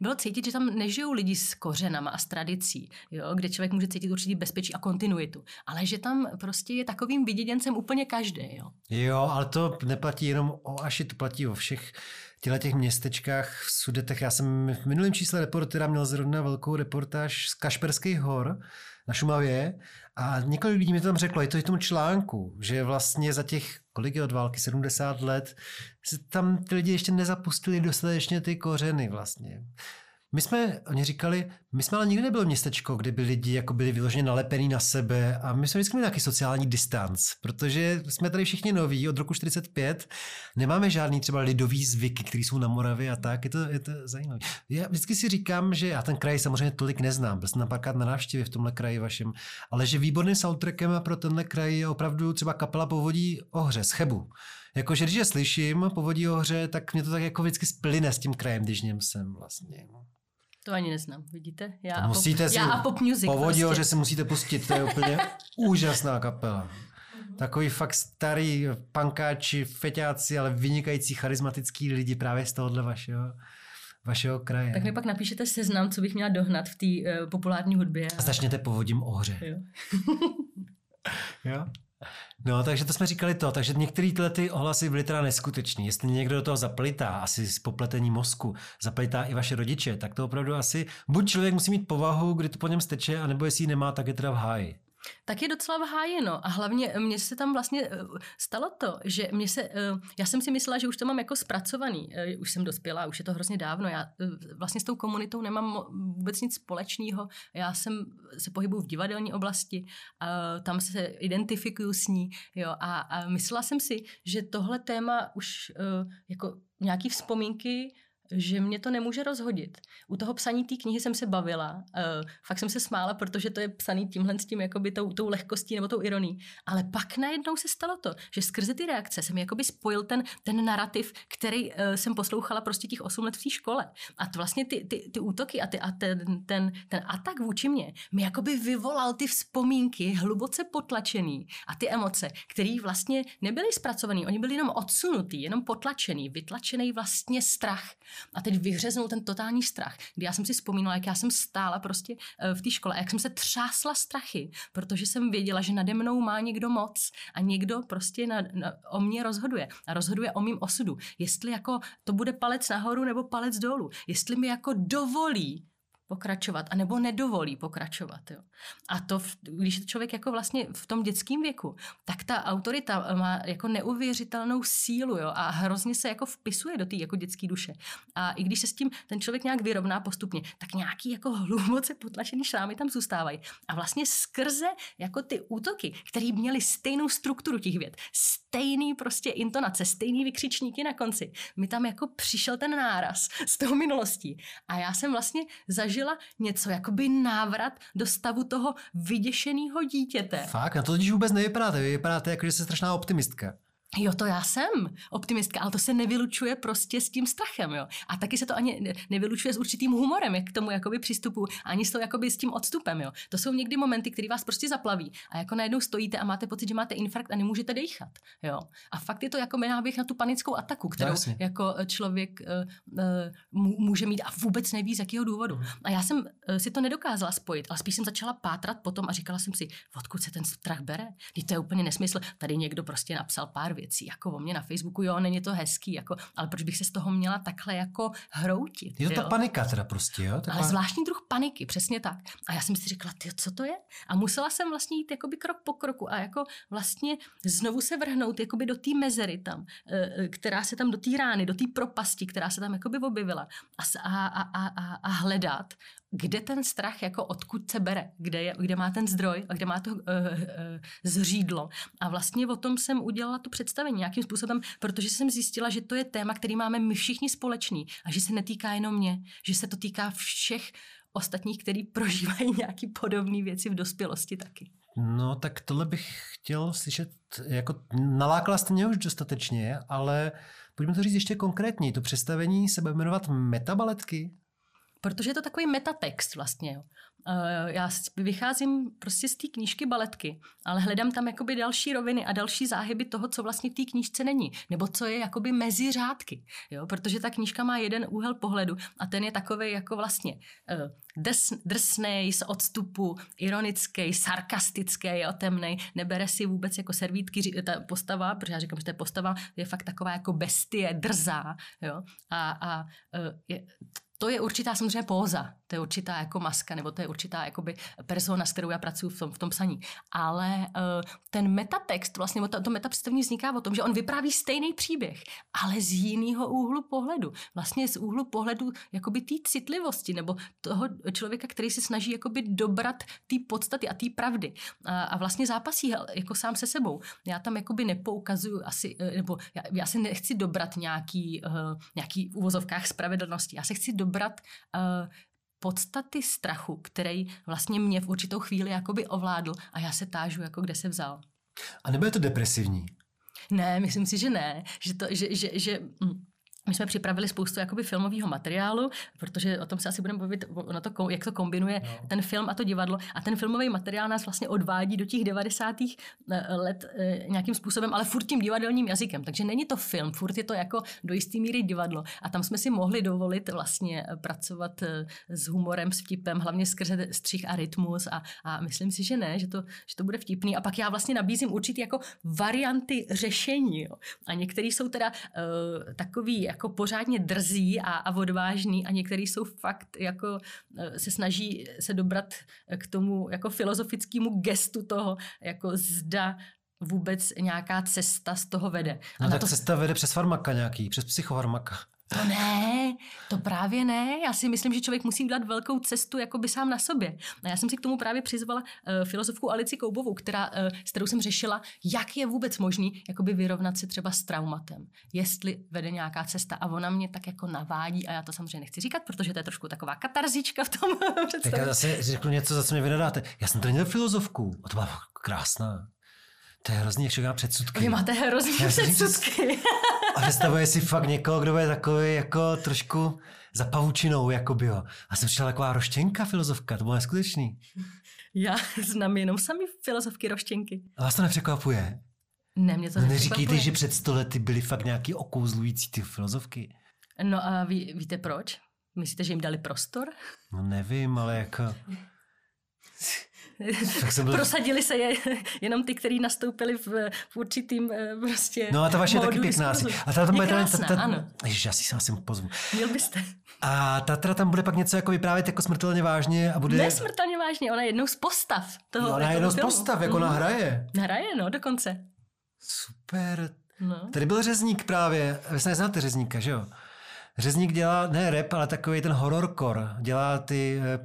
[SPEAKER 3] bylo cítit, že tam nežijou lidi s kořenama a s tradicí, jo, kde člověk může cítit určitý bezpečí a kontinuitu, ale že tam prostě je takovým viděděncem úplně každý. Jo.
[SPEAKER 2] jo, ale to neplatí jenom o Aši, to platí o všech těchto těch městečkách v Sudetech. Já jsem v minulém čísle reportera měl zrovna velkou reportáž z Kašperských hor na Šumavě a několik lidí mi to tam řeklo, je to i tomu článku, že vlastně za těch, kolik je od války, 70 let, se tam ty lidi ještě nezapustili dostatečně ty kořeny vlastně. My jsme, oni říkali, my jsme ale nikdy nebylo městečko, kde by lidi jako byli vyloženě nalepený na sebe a my jsme vždycky měli nějaký sociální distanc, protože jsme tady všichni noví od roku 45, nemáme žádný třeba lidový zvyky, které jsou na Moravě a tak, je to, je to zajímavé. Já vždycky si říkám, že já ten kraj samozřejmě tolik neznám, byl jsem například na návštěvě v tomhle kraji vašem, ale že výborným soundtrackem pro tenhle kraj je opravdu třeba kapela Povodí Ohře z Chebu. Jakože když je slyším Povodí Ohře, tak mě to tak jako vždycky splyne s tím krajem, když něm jsem vlastně.
[SPEAKER 3] To ani neznám, vidíte? Já,
[SPEAKER 2] To
[SPEAKER 3] a,
[SPEAKER 2] musíte
[SPEAKER 3] pop,
[SPEAKER 2] si
[SPEAKER 3] já a pop music
[SPEAKER 2] Povodil,
[SPEAKER 3] prostě.
[SPEAKER 2] že si musíte pustit, to je úplně úžasná kapela. Takový fakt starý pankáči, feťáci, ale vynikající charismatický lidi právě z tohohle vašeho, vašeho kraje.
[SPEAKER 3] Tak mi pak napíšete seznam, co bych měla dohnat v té uh, populární hudbě.
[SPEAKER 2] A začněte povodím ohře.
[SPEAKER 3] Jo.
[SPEAKER 2] Jo? No, takže to jsme říkali to, takže některé tyhle ty ohlasy byly teda neskutečný. Jestli někdo do toho zaplitá, asi z popletení mozku, zaplitá i vaše rodiče, tak to opravdu asi, buď člověk musí mít povahu, kdy to po něm steče, anebo jestli ji nemá, tak je teda v háji.
[SPEAKER 3] Tak je docela v háji, no. A hlavně mně se tam vlastně eh, stalo to, že mě se, eh, já jsem si myslela, že už to mám jako zpracovaný. Eh, Už jsem dospěla, už je to hrozně dávno. Já eh, vlastně s tou komunitou nemám vůbec nic společného. Já jsem se pohybuju v divadelní oblasti, tam se identifikuju s ní. Jo, a, a myslela jsem si, že tohle téma už eh, jako nějaký vzpomínky že mě to nemůže rozhodit. U toho psaní té knihy jsem se bavila, uh, fakt jsem se smála, protože to je psaný tímhle s tím, jakoby tou, tou lehkostí nebo tou ironií. Ale pak najednou se stalo to, že skrze ty reakce jsem jakoby spojil ten, ten narrativ, který uh, jsem poslouchala prostě těch 8 let v té škole. A to vlastně ty, ty, ty útoky a, ty, a ten, ten, ten atak vůči mě mi jakoby vyvolal ty vzpomínky hluboce potlačený a ty emoce, které vlastně nebyly zpracované, oni byli jenom odsunutý, jenom potlačený, vytlačený vlastně strach. A teď vyhřeznul ten totální strach, kdy já jsem si vzpomínala, jak já jsem stála prostě eh, v té škole jak jsem se třásla strachy, protože jsem věděla, že nade mnou má někdo moc a někdo prostě na, na, o mě rozhoduje a rozhoduje o mým osudu. Jestli jako to bude palec nahoru nebo palec dolů. Jestli mi jako dovolí pokračovat, anebo nedovolí pokračovat. Jo. A to, když je člověk jako vlastně v tom dětském věku, tak ta autorita má jako neuvěřitelnou sílu jo, a hrozně se jako vpisuje do té jako dětské duše. A i když se s tím ten člověk nějak vyrovná postupně, tak nějaký jako hluboce potlačený šrámy tam zůstávají. A vlastně skrze jako ty útoky, které měly stejnou strukturu těch věd, stejný prostě intonace, stejný vykřičníky na konci, mi tam jako přišel ten náraz z toho minulostí. A já jsem vlastně zažila něco, jakoby návrat do stavu toho vyděšeného dítěte.
[SPEAKER 2] Fakt, na to totiž vůbec nevypadáte. Vy vypadáte jako, že jste strašná optimistka.
[SPEAKER 3] Jo, to já jsem optimistka, ale to se nevylučuje prostě s tím strachem, jo. A taky se to ani ne- nevylučuje s určitým humorem, jak k tomu jakoby přistupu, ani s, to, jakoby s tím odstupem, jo. To jsou někdy momenty, které vás prostě zaplaví a jako najednou stojíte a máte pocit, že máte infarkt a nemůžete dechat, jo. A fakt je to jako náběh na tu panickou ataku, kterou
[SPEAKER 2] jasně.
[SPEAKER 3] jako eh, člověk uh, uh, může mít a vůbec neví z jakého důvodu. A já jsem uh, si to nedokázala spojit, ale spíš jsem začala pátrat potom a říkala jsem si, odkud se ten strach bere? Teď to je úplně nesmysl. Tady někdo prostě napsal pár věcí, jako o mě na Facebooku, jo, není to hezký, jako, ale proč bych se z toho měla takhle jako hroutit?
[SPEAKER 2] Je to ta panika teda prostě, jo? Taková...
[SPEAKER 3] Ale zvláštní druh paniky, přesně tak. A já jsem si říkala, ty, co to je? A musela jsem vlastně jít jakoby krok po kroku a jako vlastně znovu se vrhnout jakoby do té mezery tam, eh, eh, která se tam do té rány, do té propasti, která se tam jakoby objevila a, a, a, a, a hledat, kde ten strach jako odkud se bere, kde, je, kde má ten zdroj a kde má to uh, uh, zřídlo. A vlastně o tom jsem udělala to představení nějakým způsobem, protože jsem zjistila, že to je téma, který máme my všichni společný a že se netýká jenom mě, že se to týká všech ostatních, který prožívají nějaký podobné věci v dospělosti taky.
[SPEAKER 2] No, tak tohle bych chtěl slyšet, jako nalákala jste mě už dostatečně, ale pojďme to říct ještě konkrétně. To představení se bude jmenovat metabaletky.
[SPEAKER 3] Protože je to takový metatext vlastně. Jo. Uh, já vycházím prostě z té knížky baletky, ale hledám tam jakoby další roviny a další záhyby toho, co vlastně v té knížce není, nebo co je jakoby mezi řádky. Jo? Protože ta knížka má jeden úhel pohledu a ten je takový jako vlastně uh, des, drsnej, z odstupu, ironický, sarkastický, jo, temnej, nebere si vůbec jako servítky, ta postava, protože já říkám, že ta postava je fakt taková jako bestie, drzá, jo, a, a uh, je, to je určitá samozřejmě póza, to je určitá jako maska, nebo to je určitá jakoby persona, s kterou já pracuji v tom, v tom psaní. Ale uh, ten metatext, vlastně to, to metapředstavení vzniká o tom, že on vypráví stejný příběh, ale z jiného úhlu pohledu. Vlastně z úhlu pohledu jakoby té citlivosti, nebo toho člověka, který se snaží jakoby dobrat té podstaty a té pravdy. A, a vlastně zápasí jako sám se sebou. Já tam jakoby nepoukazuju asi, eh, nebo já, já se nechci dobrat nějaký, uh, nějaký v uvozovkách spravedlnosti. Já se chci dobrat uh, podstaty strachu, který vlastně mě v určitou chvíli jakoby ovládl a já se tážu, jako kde se vzal.
[SPEAKER 2] A nebo je to depresivní?
[SPEAKER 3] Ne, myslím si, že ne. Že to, že, že, že, mm, my jsme připravili spoustu jakoby filmového materiálu, protože o tom se asi budeme bavit, na to, jak to kombinuje no. ten film a to divadlo. A ten filmový materiál nás vlastně odvádí do těch 90. Eh, let eh, nějakým způsobem, ale furt tím divadelním jazykem. Takže není to film, furt je to jako do jistý míry divadlo. A tam jsme si mohli dovolit vlastně eh, pracovat s humorem, s vtipem, hlavně skrze střih a rytmus. A, a myslím si, že ne, že to, že to bude vtipný. A pak já vlastně nabízím určitý jako varianty řešení. Jo. A některý jsou teda uh, takový jako pořádně drzí a, a odvážný a některý jsou fakt jako e, se snaží se dobrat k tomu jako filozofickému gestu toho, jako zda vůbec nějaká cesta z toho vede.
[SPEAKER 2] No
[SPEAKER 3] a
[SPEAKER 2] tak
[SPEAKER 3] to...
[SPEAKER 2] cesta vede přes farmaka nějaký, přes psychofarmaka.
[SPEAKER 3] To ne, to právě ne. Já si myslím, že člověk musí udělat velkou cestu jakoby sám na sobě. A já jsem si k tomu právě přizvala uh, filozofku Alici Koubovou, která, uh, s kterou jsem řešila, jak je vůbec možný jakoby vyrovnat se třeba s traumatem. Jestli vede nějaká cesta. A ona mě tak jako navádí, a já to samozřejmě nechci říkat, protože to je trošku taková katarzička v tom
[SPEAKER 2] Tak já zase řeknu něco, za co mě vynadáte. Já jsem to měl filozofku a to byla krásná. To je hrozně všechno předsudky.
[SPEAKER 3] Vy máte hrozně předsudky.
[SPEAKER 2] A představuje si fakt někoho, kdo je takový jako trošku za pavučinou, jako by jo. A jsem přišla taková roštěnka filozofka, to bylo neskutečný.
[SPEAKER 3] Já znám jenom sami filozofky roštěnky.
[SPEAKER 2] A vás to nepřekvapuje?
[SPEAKER 3] Ne, mě to no,
[SPEAKER 2] Neříkejte, že před stolety byly fakt nějaký okouzlující ty filozofky.
[SPEAKER 3] No a ví, víte proč? Myslíte, že jim dali prostor?
[SPEAKER 2] No nevím, ale jako...
[SPEAKER 3] byl... Prosadili se je jenom ty, kteří nastoupili v, v určitým eh, prostě
[SPEAKER 2] No a ta vaše je taky pěkná. A ta tam
[SPEAKER 3] bude krásná, ta, ta, ano.
[SPEAKER 2] Ježiš, já si se asi pozvu.
[SPEAKER 3] Měl byste.
[SPEAKER 2] A Tatra tam bude pak něco jako vyprávět jako smrtelně vážně a bude...
[SPEAKER 3] Ne smrtelně vážně, ona je jednou z postav toho.
[SPEAKER 2] No, ona je jednou z postav, jako mm. ona hraje.
[SPEAKER 3] Hraje, no, dokonce.
[SPEAKER 2] Super. No. Tady byl řezník právě, vy se neznáte řezníka, že jo? Řezník dělá ne rap, ale takový ten horrorcore. Dělá ty eh,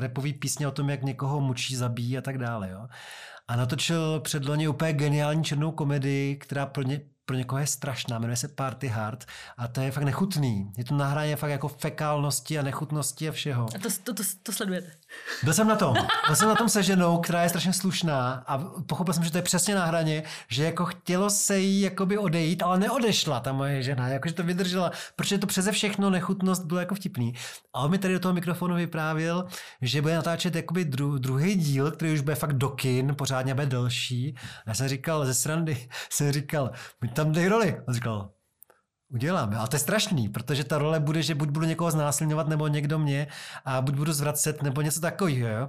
[SPEAKER 2] repový písně o tom, jak někoho mučí, zabíjí a tak dále. Jo? A natočil předloni úplně geniální černou komedii, která pro, ně, pro někoho je strašná, jmenuje se Party Hard a to je fakt nechutný. Je to nahrání fakt jako fekálnosti a nechutnosti a všeho.
[SPEAKER 3] A to, to, to, to sledujete?
[SPEAKER 2] Byl jsem na tom. Byl jsem na tom se ženou, která je strašně slušná a pochopil jsem, že to je přesně na hraně, že jako chtělo se jí jakoby odejít, ale neodešla ta moje žena, jakože to vydržela, protože to přeze všechno nechutnost bylo jako vtipný. A on mi tady do toho mikrofonu vyprávěl, že bude natáčet jakoby dru, druhý díl, který už bude fakt do kin, pořádně bude delší. A já jsem říkal ze srandy, jsem říkal, mi tam dej roli. On říkal, Uděláme, ale to je strašný, protože ta role bude, že buď budu někoho znásilňovat, nebo někdo mě, a buď budu zvracet, nebo něco takového. Jo?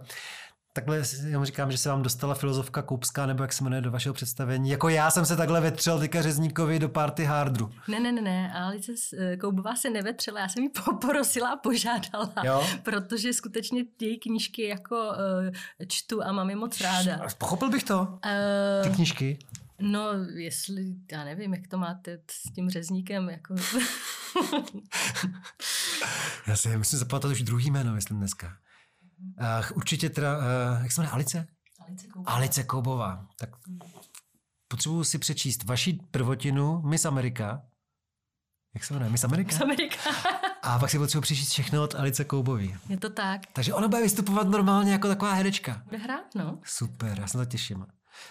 [SPEAKER 2] Takhle já říkám, že se vám dostala filozofka Koupská, nebo jak se jmenuje do vašeho představení. Jako já jsem se takhle vetřel teďka Řezníkovi do party hardru.
[SPEAKER 3] Ne, ne, ne, ne, Alice eh, Koubová se nevetřela, já jsem ji poprosila a požádala, jo? protože skutečně její knížky jako uh, čtu a mám je moc ráda.
[SPEAKER 2] Pochopil bych to, uh, ty knížky.
[SPEAKER 3] No, jestli, já nevím, jak to máte s tím řezníkem, jako...
[SPEAKER 2] já si musím zapamatovat už druhý jméno, myslím dneska. Uh, určitě teda, uh, jak se jmenuje, Alice?
[SPEAKER 3] Alice Koubová.
[SPEAKER 2] Alice Koubová. Tak potřebuji si přečíst vaši prvotinu Miss Amerika. Jak se jmenuje? Miss Amerika?
[SPEAKER 3] Miss Amerika.
[SPEAKER 2] A pak si potřebuji přečíst všechno od Alice Koubový.
[SPEAKER 3] Je to tak.
[SPEAKER 2] Takže ona bude vystupovat normálně jako taková herečka.
[SPEAKER 3] Bude hrát, no.
[SPEAKER 2] Super, já se to těším.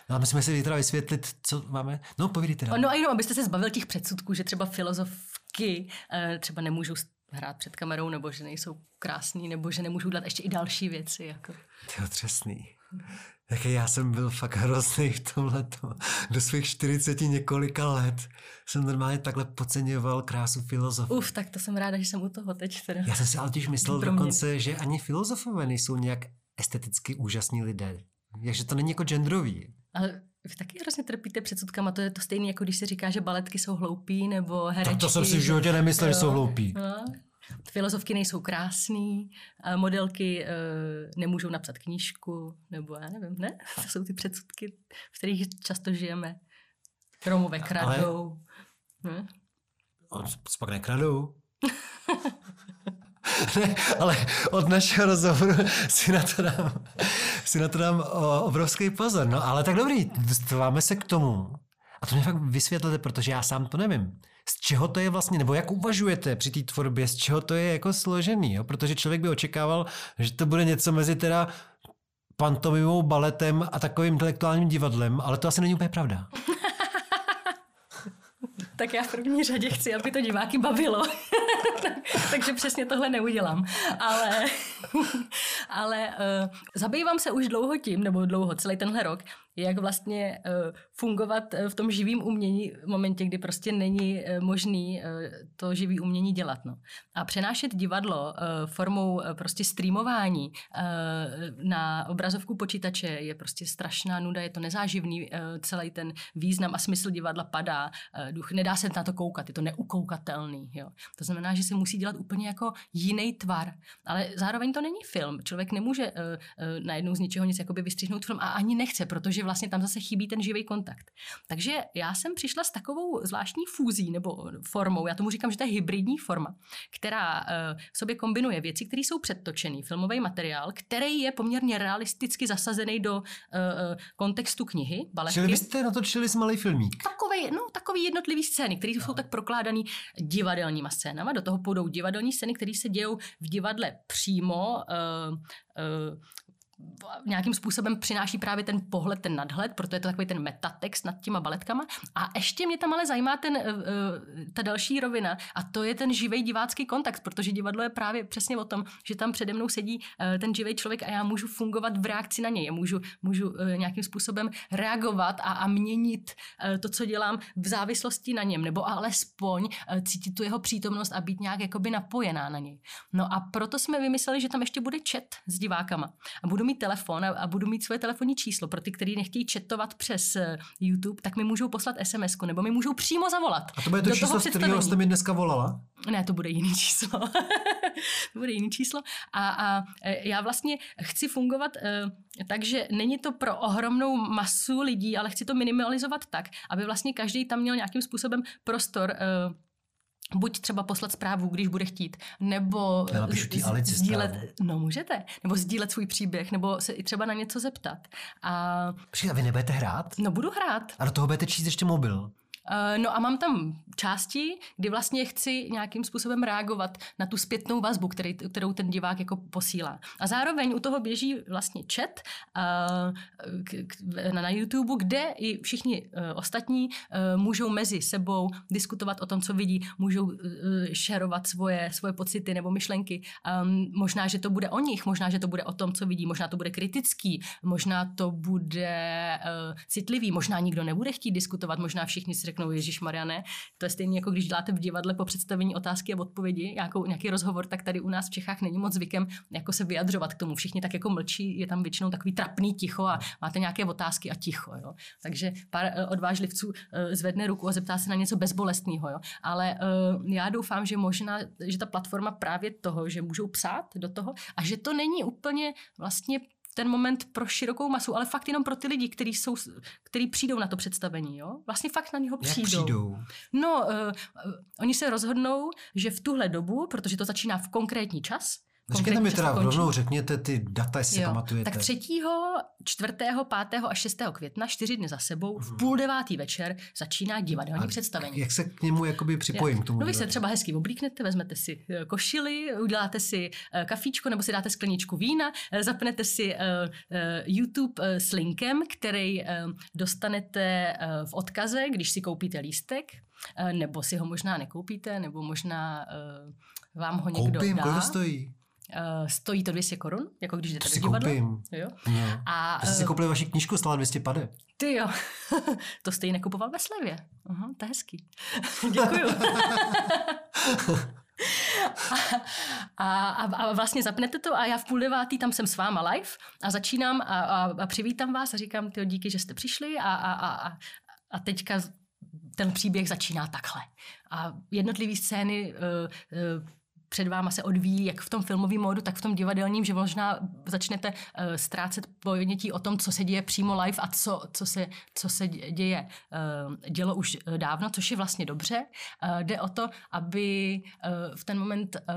[SPEAKER 2] No a musíme si teda vysvětlit, co máme. No, povídejte
[SPEAKER 3] No a jenom, abyste se zbavil těch předsudků, že třeba filozofky eh, třeba nemůžou hrát před kamerou, nebo že nejsou krásný, nebo že nemůžou dělat ještě i další věci. Jako.
[SPEAKER 2] Ty třesný. Jaký já jsem byl fakt hrozný v tomhle. Do svých 40 několika let jsem normálně takhle podceňoval krásu filozofů.
[SPEAKER 3] Uf, tak to jsem ráda, že jsem u toho teď. Teda.
[SPEAKER 2] Já jsem si ale myslel dokonce, že ani filozofové nejsou nějak esteticky úžasní lidé. Takže to není jako genderový.
[SPEAKER 3] Ale vy taky hrozně trpíte předsudkama, to je to stejné, jako když se říká, že baletky jsou hloupí, nebo herečky. Tak
[SPEAKER 2] to jsem si v životě nemyslel, že jsou hloupí. No.
[SPEAKER 3] Filozofky nejsou krásný, modelky e, nemůžou napsat knížku, nebo já nevím, ne? To jsou ty předsudky, v kterých často žijeme. Romové kradou. Ale...
[SPEAKER 2] Ne? Pak nekradou. ne, ale od našeho rozhovoru si na to dám, si na to dám obrovský pozor. No ale tak dobrý, dostáváme se k tomu. A to mě fakt vysvětlete, protože já sám to nevím. Z čeho to je vlastně, nebo jak uvažujete při té tvorbě, z čeho to je jako složený, jo? protože člověk by očekával, že to bude něco mezi teda pantomimou, baletem a takovým intelektuálním divadlem, ale to asi není úplně pravda.
[SPEAKER 3] tak já v první řadě chci, aby to diváky bavilo. Takže přesně tohle neudělám. Ale, ale uh, zabývám se už dlouho tím, nebo dlouho, celý tenhle rok, jak vlastně uh, fungovat uh, v tom živém umění v momentě, kdy prostě není uh, možný to živý umění dělat. No. A přenášet divadlo formou prostě streamování na obrazovku počítače je prostě strašná nuda, je to nezáživný, celý ten význam a smysl divadla padá, duch, nedá se na to koukat, je to neukoukatelný. Jo. To znamená, že se musí dělat úplně jako jiný tvar, ale zároveň to není film. Člověk nemůže najednou z ničeho nic jakoby vystřihnout film a ani nechce, protože vlastně tam zase chybí ten živý kontakt. Takže já jsem přišla s takovou zvláštní fúzí nebo formou, já tomu říkám, že to je hybridní forma, která uh, v sobě kombinuje věci, které jsou předtočený, filmový materiál, který je poměrně realisticky zasazený do uh, kontextu knihy, baletky.
[SPEAKER 2] Čili vy jste natočili s malý filmík.
[SPEAKER 3] Takový, no, takový jednotlivý scény, které jsou tak prokládaný divadelníma scénama. Do toho půjdou divadelní scény, které se dějou v divadle přímo, nějakým způsobem přináší právě ten pohled, ten nadhled, proto je to takový ten metatext nad těma baletkama. A ještě mě tam ale zajímá ten, uh, ta další rovina a to je ten živý divácký kontakt, protože divadlo je právě přesně o tom, že tam přede mnou sedí uh, ten živý člověk a já můžu fungovat v reakci na něj. Můžu, můžu nějakým způsobem reagovat a, a měnit to, co dělám v závislosti na něm, nebo alespoň cítit tu jeho přítomnost a být nějak jakoby napojená na něj. No a proto jsme vymysleli, že tam ještě bude chat s divákama. A budu mít telefon a, a budu mít svoje telefonní číslo. Pro ty, kteří nechtějí chatovat přes uh, YouTube, tak mi můžou poslat SMS nebo mi můžou přímo zavolat.
[SPEAKER 2] A to bude to číslo, z kterého jste mi dneska volala?
[SPEAKER 3] Ne, to bude jiný číslo. to bude jiný číslo. A, a e, já vlastně chci fungovat uh, takže není to pro ohromnou masu lidí, ale chci to minimalizovat tak, aby vlastně každý tam měl nějakým způsobem prostor uh, buď třeba poslat zprávu, když bude chtít, nebo
[SPEAKER 2] Já napíšu tý Alici
[SPEAKER 3] sdílet,
[SPEAKER 2] zprávu.
[SPEAKER 3] no můžete, nebo sdílet svůj příběh, nebo se i třeba na něco zeptat. A,
[SPEAKER 2] Počkej, a vy nebudete hrát?
[SPEAKER 3] no budu hrát.
[SPEAKER 2] A do toho budete číst ještě mobil.
[SPEAKER 3] Uh, no a mám tam části, kdy vlastně chci nějakým způsobem reagovat na tu zpětnou vazbu, který, kterou ten divák jako posílá. A zároveň u toho běží vlastně chat k, na, YouTube, kde i všichni uh, ostatní můžou mezi sebou diskutovat o tom, co vidí, můžou šerovat svoje, svoje pocity nebo myšlenky. Um, možná, že to bude o nich, možná, že to bude o tom, co vidí, možná to bude kritický, možná to bude citlivý, možná nikdo nebude chtít diskutovat, možná všichni si řeknou, Ježíš Mariane, to je stejně jako když děláte v divadle po představení otázky a odpovědi, nějakou, nějaký rozhovor, tak tady u nás v Čechách není moc zvykem jako se vyjadřovat k tomu. Všichni tak jako mlčí, je tam většinou takový trapný ticho a máte nějaké otázky a ticho. Jo. Takže pár uh, odvážlivců uh, zvedne ruku a zeptá se na něco bezbolestného. Jo. Ale uh, já doufám, že možná, že ta platforma právě toho, že můžou psát do toho a že to není úplně vlastně ten moment pro širokou masu, ale fakt jenom pro ty lidi, kteří jsou, který přijdou na to představení, jo? Vlastně fakt na něho přijdou.
[SPEAKER 2] Jak přijdou?
[SPEAKER 3] No, uh, oni se rozhodnou, že v tuhle dobu, protože to začíná v konkrétní čas,
[SPEAKER 2] Řekněte mi teda rovnou, řekněte ty data, jestli
[SPEAKER 3] jo.
[SPEAKER 2] si pamatujete.
[SPEAKER 3] Tak 3., 4., 5. a 6. května, čtyři dny za sebou, v půl devátý večer začíná divadelní
[SPEAKER 2] Mhm.
[SPEAKER 3] Představení.
[SPEAKER 2] Jak se k němu jakoby připojím k tomu?
[SPEAKER 3] No vy se třeba hezky oblíknete, vezmete si eh, košili, uděláte si eh, kafíčko nebo si dáte skleničku vína, eh, zapnete si YouTube s linkem, který dostanete v odkaze, když si koupíte lístek, nebo si ho možná nekoupíte, nebo možná vám ho někdo
[SPEAKER 2] Koupím,
[SPEAKER 3] dá.
[SPEAKER 2] kolik to stojí?
[SPEAKER 3] Eh, stojí to 200 korun, jako když jdete
[SPEAKER 2] To
[SPEAKER 3] do divadla.
[SPEAKER 2] koupím.
[SPEAKER 3] Jo?
[SPEAKER 2] No.
[SPEAKER 3] A
[SPEAKER 2] Já jsem si
[SPEAKER 3] eh,
[SPEAKER 2] koupil vaši knížku, stála 200 pade.
[SPEAKER 3] ty jo, to jste ji nekupoval ve slevě. Aha, to je hezký. Děkuju. A, a, a vlastně zapnete to a já v půl devátý tam jsem s váma live a začínám a, a, a přivítám vás a říkám, ty díky, že jste přišli a, a, a, a, a teďka ten příběh začíná takhle. A jednotlivé scény uh, uh, před váma se odvíjí jak v tom filmovém módu, tak v tom divadelním, že možná začnete uh, ztrácet pojednětí o tom, co se děje přímo live a co, co, se, co se děje. Uh, dělo už eh, dávno, což je vlastně dobře. Uh, jde o to, aby uh, v ten moment uh,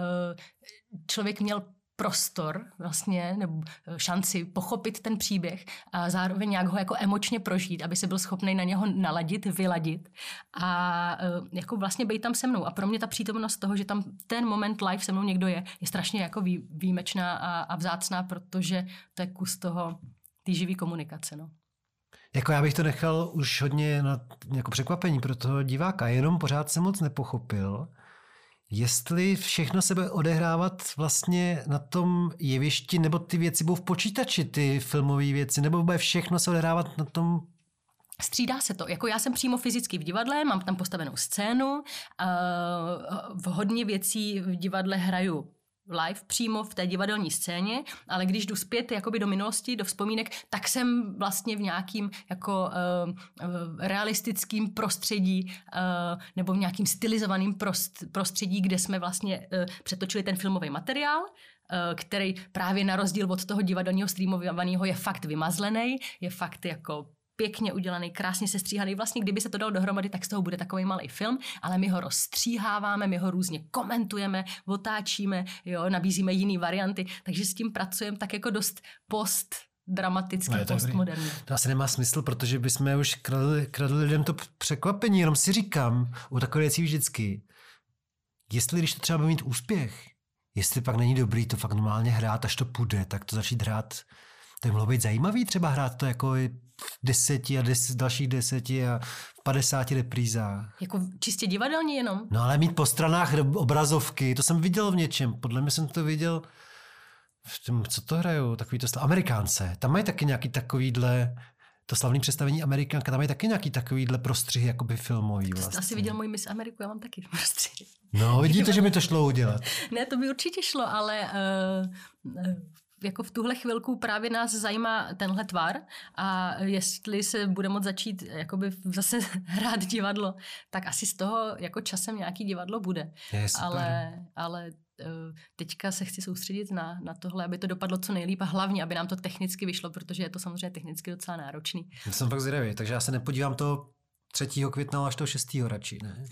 [SPEAKER 3] člověk měl prostor vlastně, nebo šanci pochopit ten příběh a zároveň nějak ho jako emočně prožít, aby se byl schopný na něho naladit, vyladit a jako vlastně být tam se mnou. A pro mě ta přítomnost toho, že tam ten moment live se mnou někdo je, je strašně jako vý, výjimečná a, a vzácná, protože to je kus toho, té živý komunikace. No.
[SPEAKER 2] Jako já bych to nechal už hodně na jako překvapení pro toho diváka, jenom pořád jsem moc nepochopil, jestli všechno se bude odehrávat vlastně na tom jevišti, nebo ty věci budou v počítači, ty filmové věci, nebo bude všechno se odehrávat na tom
[SPEAKER 3] Střídá se to. Jako já jsem přímo fyzicky v divadle, mám tam postavenou scénu, v hodně věcí v divadle hraju live přímo v té divadelní scéně, ale když jdu zpět jakoby do minulosti, do vzpomínek, tak jsem vlastně v nějakým jako uh, realistickým prostředí uh, nebo v nějakým stylizovaným prost, prostředí, kde jsme vlastně uh, přetočili ten filmový materiál, který právě na rozdíl od toho divadelního streamovaného je fakt vymazlený, je fakt jako pěkně udělaný, krásně sestříhaný. Vlastně, kdyby se to dalo dohromady, tak z toho bude takový malý film, ale my ho rozstříháváme, my ho různě komentujeme, otáčíme, jo, nabízíme jiné varianty, takže s tím pracujeme tak jako dost post dramatický, no, postmoderní.
[SPEAKER 2] To asi nemá smysl, protože bychom už kradli, kradli lidem to překvapení, jenom si říkám, u takové věcí vždycky, jestli když to třeba bude mít úspěch, jestli pak není dobrý to fakt normálně hrát, až to půjde, tak to začít hrát to by mohlo být zajímavý třeba hrát to jako v deseti a des, dalších deseti a v padesáti reprízách.
[SPEAKER 3] Jako čistě divadelně jenom?
[SPEAKER 2] No ale mít po stranách obrazovky, to jsem viděl v něčem. Podle mě jsem to viděl v tom, co to hrajou, takový to Amerikánce. Tam mají taky nějaký takovýhle to slavné představení Amerikánka, tam mají taky nějaký takovýhle prostřihy, jakoby filmový
[SPEAKER 3] vlastně. Asi viděl můj Miss Ameriku, já mám taky prostřihy.
[SPEAKER 2] No, vidíte, že mi to šlo udělat.
[SPEAKER 3] ne, to by určitě šlo, ale uh, jako v tuhle chvilku právě nás zajímá tenhle tvar a jestli se bude moct začít jakoby zase hrát divadlo, tak asi z toho jako časem nějaký divadlo bude.
[SPEAKER 2] Je,
[SPEAKER 3] ale, ale eh, teďka se chci soustředit na, na tohle, aby to dopadlo co nejlíp a hlavně, aby nám to technicky vyšlo, protože je to samozřejmě technicky docela náročný.
[SPEAKER 2] Já jsem fakt zvědavý, takže já se nepodívám to 3. května až toho 6. radši, ne?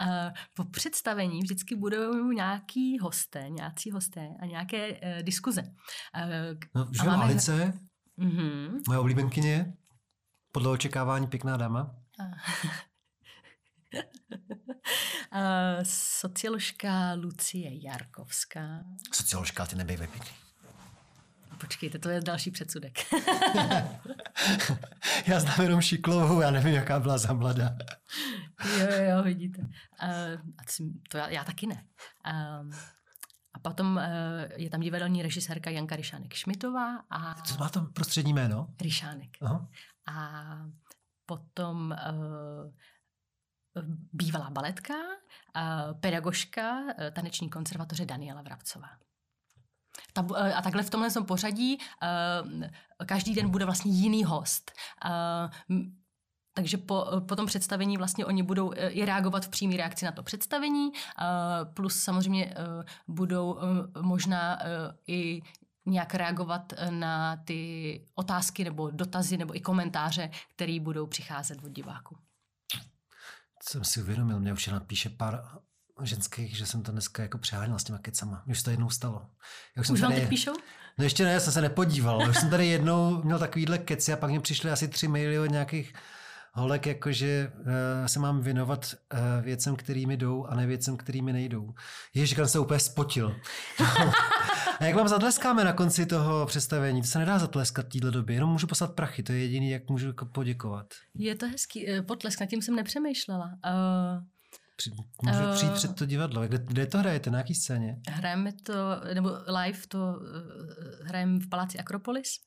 [SPEAKER 3] po představení vždycky budou nějaký hosté, nějací hosté a nějaké uh, diskuze.
[SPEAKER 2] Uh, no, že máme... Alice, mm-hmm. moje oblíbenkyně, podle očekávání pěkná dáma.
[SPEAKER 3] socioložka Lucie Jarkovská.
[SPEAKER 2] Socioložka, ty nebej pěkný.
[SPEAKER 3] Počkejte, to je další předsudek.
[SPEAKER 2] já znám jenom Šiklovou, já nevím, jaká byla za mladá.
[SPEAKER 3] jo, jo, vidíte. Uh, to já, já taky ne. Uh, a potom uh, je tam divadelní režisérka Janka Ryšánek Šmitová. A...
[SPEAKER 2] Co má tam prostřední jméno?
[SPEAKER 3] Ryšánek. Aha. A potom uh, bývalá baletka, uh, pedagožka uh, taneční konzervatoře Daniela Vrabcová. Eh, a takhle v tomhle pořadí uh, každý den bude vlastně jiný host. Uh, takže po, po tom představení vlastně oni budou i reagovat v přímé reakci na to představení, plus samozřejmě budou možná i nějak reagovat na ty otázky nebo dotazy nebo i komentáře, které budou přicházet od diváků.
[SPEAKER 2] Jsem si uvědomil, mě už napíše pár ženských, že jsem to dneska jako přeháněl s těma kecama. Už to jednou stalo.
[SPEAKER 3] Já už, už vám teď píšou?
[SPEAKER 2] No ještě ne, já jsem se nepodíval. Už jsem tady jednou měl takovýhle keci a pak mě přišly asi tři maily od nějakých holek, jakože uh, se mám věnovat uh, věcem, kterými jdou a ne věcem, kterými nejdou. Ježiš, jsem se úplně spotil. a jak vám zatleskáme na konci toho představení? To se nedá zatleskat v této době, jenom můžu poslat prachy, to je jediný, jak můžu jako poděkovat.
[SPEAKER 3] Je to hezký, eh, potlesk, nad tím jsem nepřemýšlela. Uh...
[SPEAKER 2] Můžu uh, přijít před to divadlo. Kde, kde to hrajete? Na jaký scéně?
[SPEAKER 3] Hrajeme to, nebo live to uh, hrajeme v Paláci Akropolis.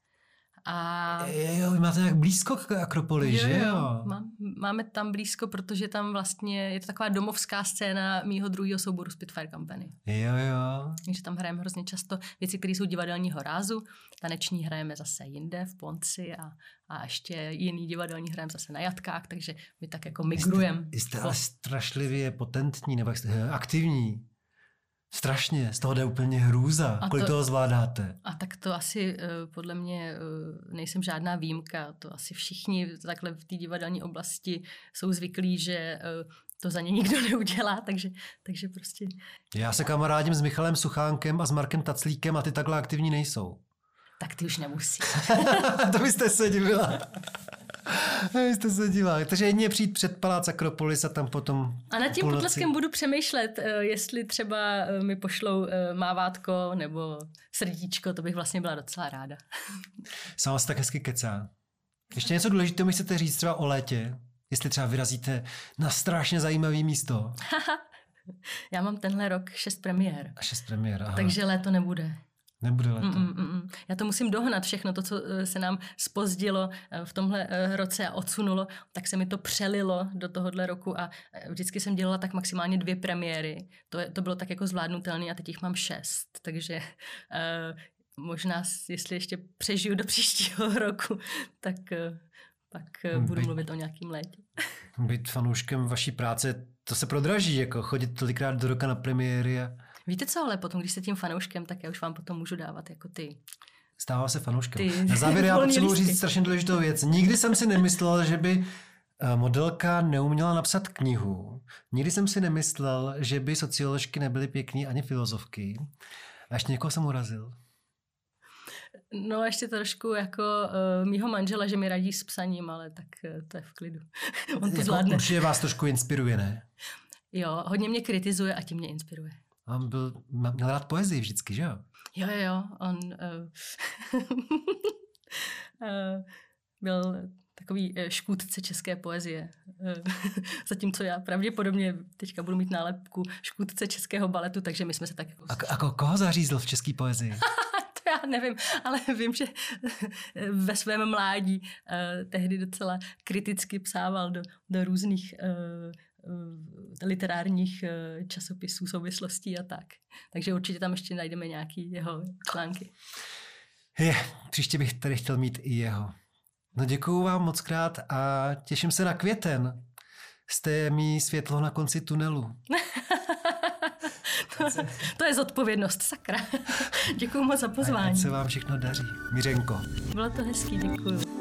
[SPEAKER 3] A...
[SPEAKER 2] Jo, vy máte nějak blízko k Akropoli, jo, že jo?
[SPEAKER 3] Má, máme tam blízko, protože tam vlastně je to taková domovská scéna mýho druhého souboru Spitfire Company.
[SPEAKER 2] Jo, jo.
[SPEAKER 3] Takže tam hrajeme hrozně často věci, které jsou divadelního rázu. Taneční hrajeme zase jinde v Ponci a, a ještě jiný divadelní hrajeme zase na jatkách, takže my tak jako migrujeme.
[SPEAKER 2] Jste, jste ale strašlivě potentní nebo jste aktivní. Strašně, z toho jde úplně hrůza. A Kolik to, toho zvládáte?
[SPEAKER 3] A tak to asi uh, podle mě uh, nejsem žádná výjimka. To asi všichni takhle v té divadelní oblasti jsou zvyklí, že uh, to za ně nikdo neudělá, takže, takže prostě...
[SPEAKER 2] Já se kamarádím s Michalem Suchánkem a s Markem Taclíkem a ty takhle aktivní nejsou.
[SPEAKER 3] Tak ty už nemusí.
[SPEAKER 2] to byste se divila. Jste se díval. Takže jedině přijít před palác Akropolis a tam potom
[SPEAKER 3] A nad tím potleskem budu přemýšlet, eh, jestli třeba eh, mi pošlou eh, mávátko nebo srdíčko, to bych vlastně byla docela ráda.
[SPEAKER 2] Jsem vás tak hezky kecá. Ještě něco důležitého mi chcete říct třeba o létě? Jestli třeba vyrazíte na strašně zajímavé místo.
[SPEAKER 3] Já mám tenhle rok šest premiér.
[SPEAKER 2] A šest premiér, aha.
[SPEAKER 3] Takže léto nebude.
[SPEAKER 2] Nebude léto.
[SPEAKER 3] Mm, mm, mm. Já to musím dohnat všechno, to, co eh, se nám spozdilo eh, v tomhle eh, roce a odsunulo, tak se mi to přelilo do tohohle roku a vždycky jsem dělala tak maximálně dvě premiéry. To, to bylo tak jako zvládnutelné a teď jich mám šest, takže uh, možná, jestli ještě přežiju do příštího roku, tak uh, pak hmm, budu být, mluvit o nějakým létě.
[SPEAKER 2] Být fanouškem vaší práce, to se prodraží, jako chodit tolikrát do roka na premiéry a
[SPEAKER 3] Víte co, ale potom, když jste tím fanouškem, tak já už vám potom můžu dávat jako ty
[SPEAKER 2] Stává se fanouškem. Ty Na závěr já potřebuji říct strašně důležitou věc. Nikdy jsem si nemyslel, že by eh, modelka neuměla napsat knihu. Nikdy jsem si nemyslel, že by socioložky nebyly pěkný ani filozofky. A ještě někoho jsem urazil.
[SPEAKER 3] No ještě trošku jako uh, mýho manžela, že mi radí s psaním, ale tak uh, to je v klidu. On to jako zvládne.
[SPEAKER 2] Určitě vás trošku inspiruje, ne?
[SPEAKER 3] Jo, hodně mě kritizuje a tím mě inspiruje.
[SPEAKER 2] On byl, měl rád poezii vždycky, že jo?
[SPEAKER 3] Jo, jo. On uh, uh, byl takový uh, škůdce české poezie. Uh, zatímco já pravděpodobně teďka budu mít nálepku škůdce českého baletu, takže my jsme se tak... Jako...
[SPEAKER 2] A, a koho zařízl v české poezii?
[SPEAKER 3] to já nevím, ale vím, že ve svém mládí uh, tehdy docela kriticky psával do, do různých Eh, literárních eh, časopisů, souvislostí a tak. Takže určitě tam ještě najdeme nějaký jeho články.
[SPEAKER 2] Je, příště bych tady chtěl mít i jeho. No děkuju vám moc krát a těším se na květen. Jste mý světlo na konci tunelu.
[SPEAKER 3] to, to je zodpovědnost, sakra. děkuju moc za pozvání.
[SPEAKER 2] Ať se vám všechno daří. Mířenko.
[SPEAKER 3] Bylo to hezký, děkuju.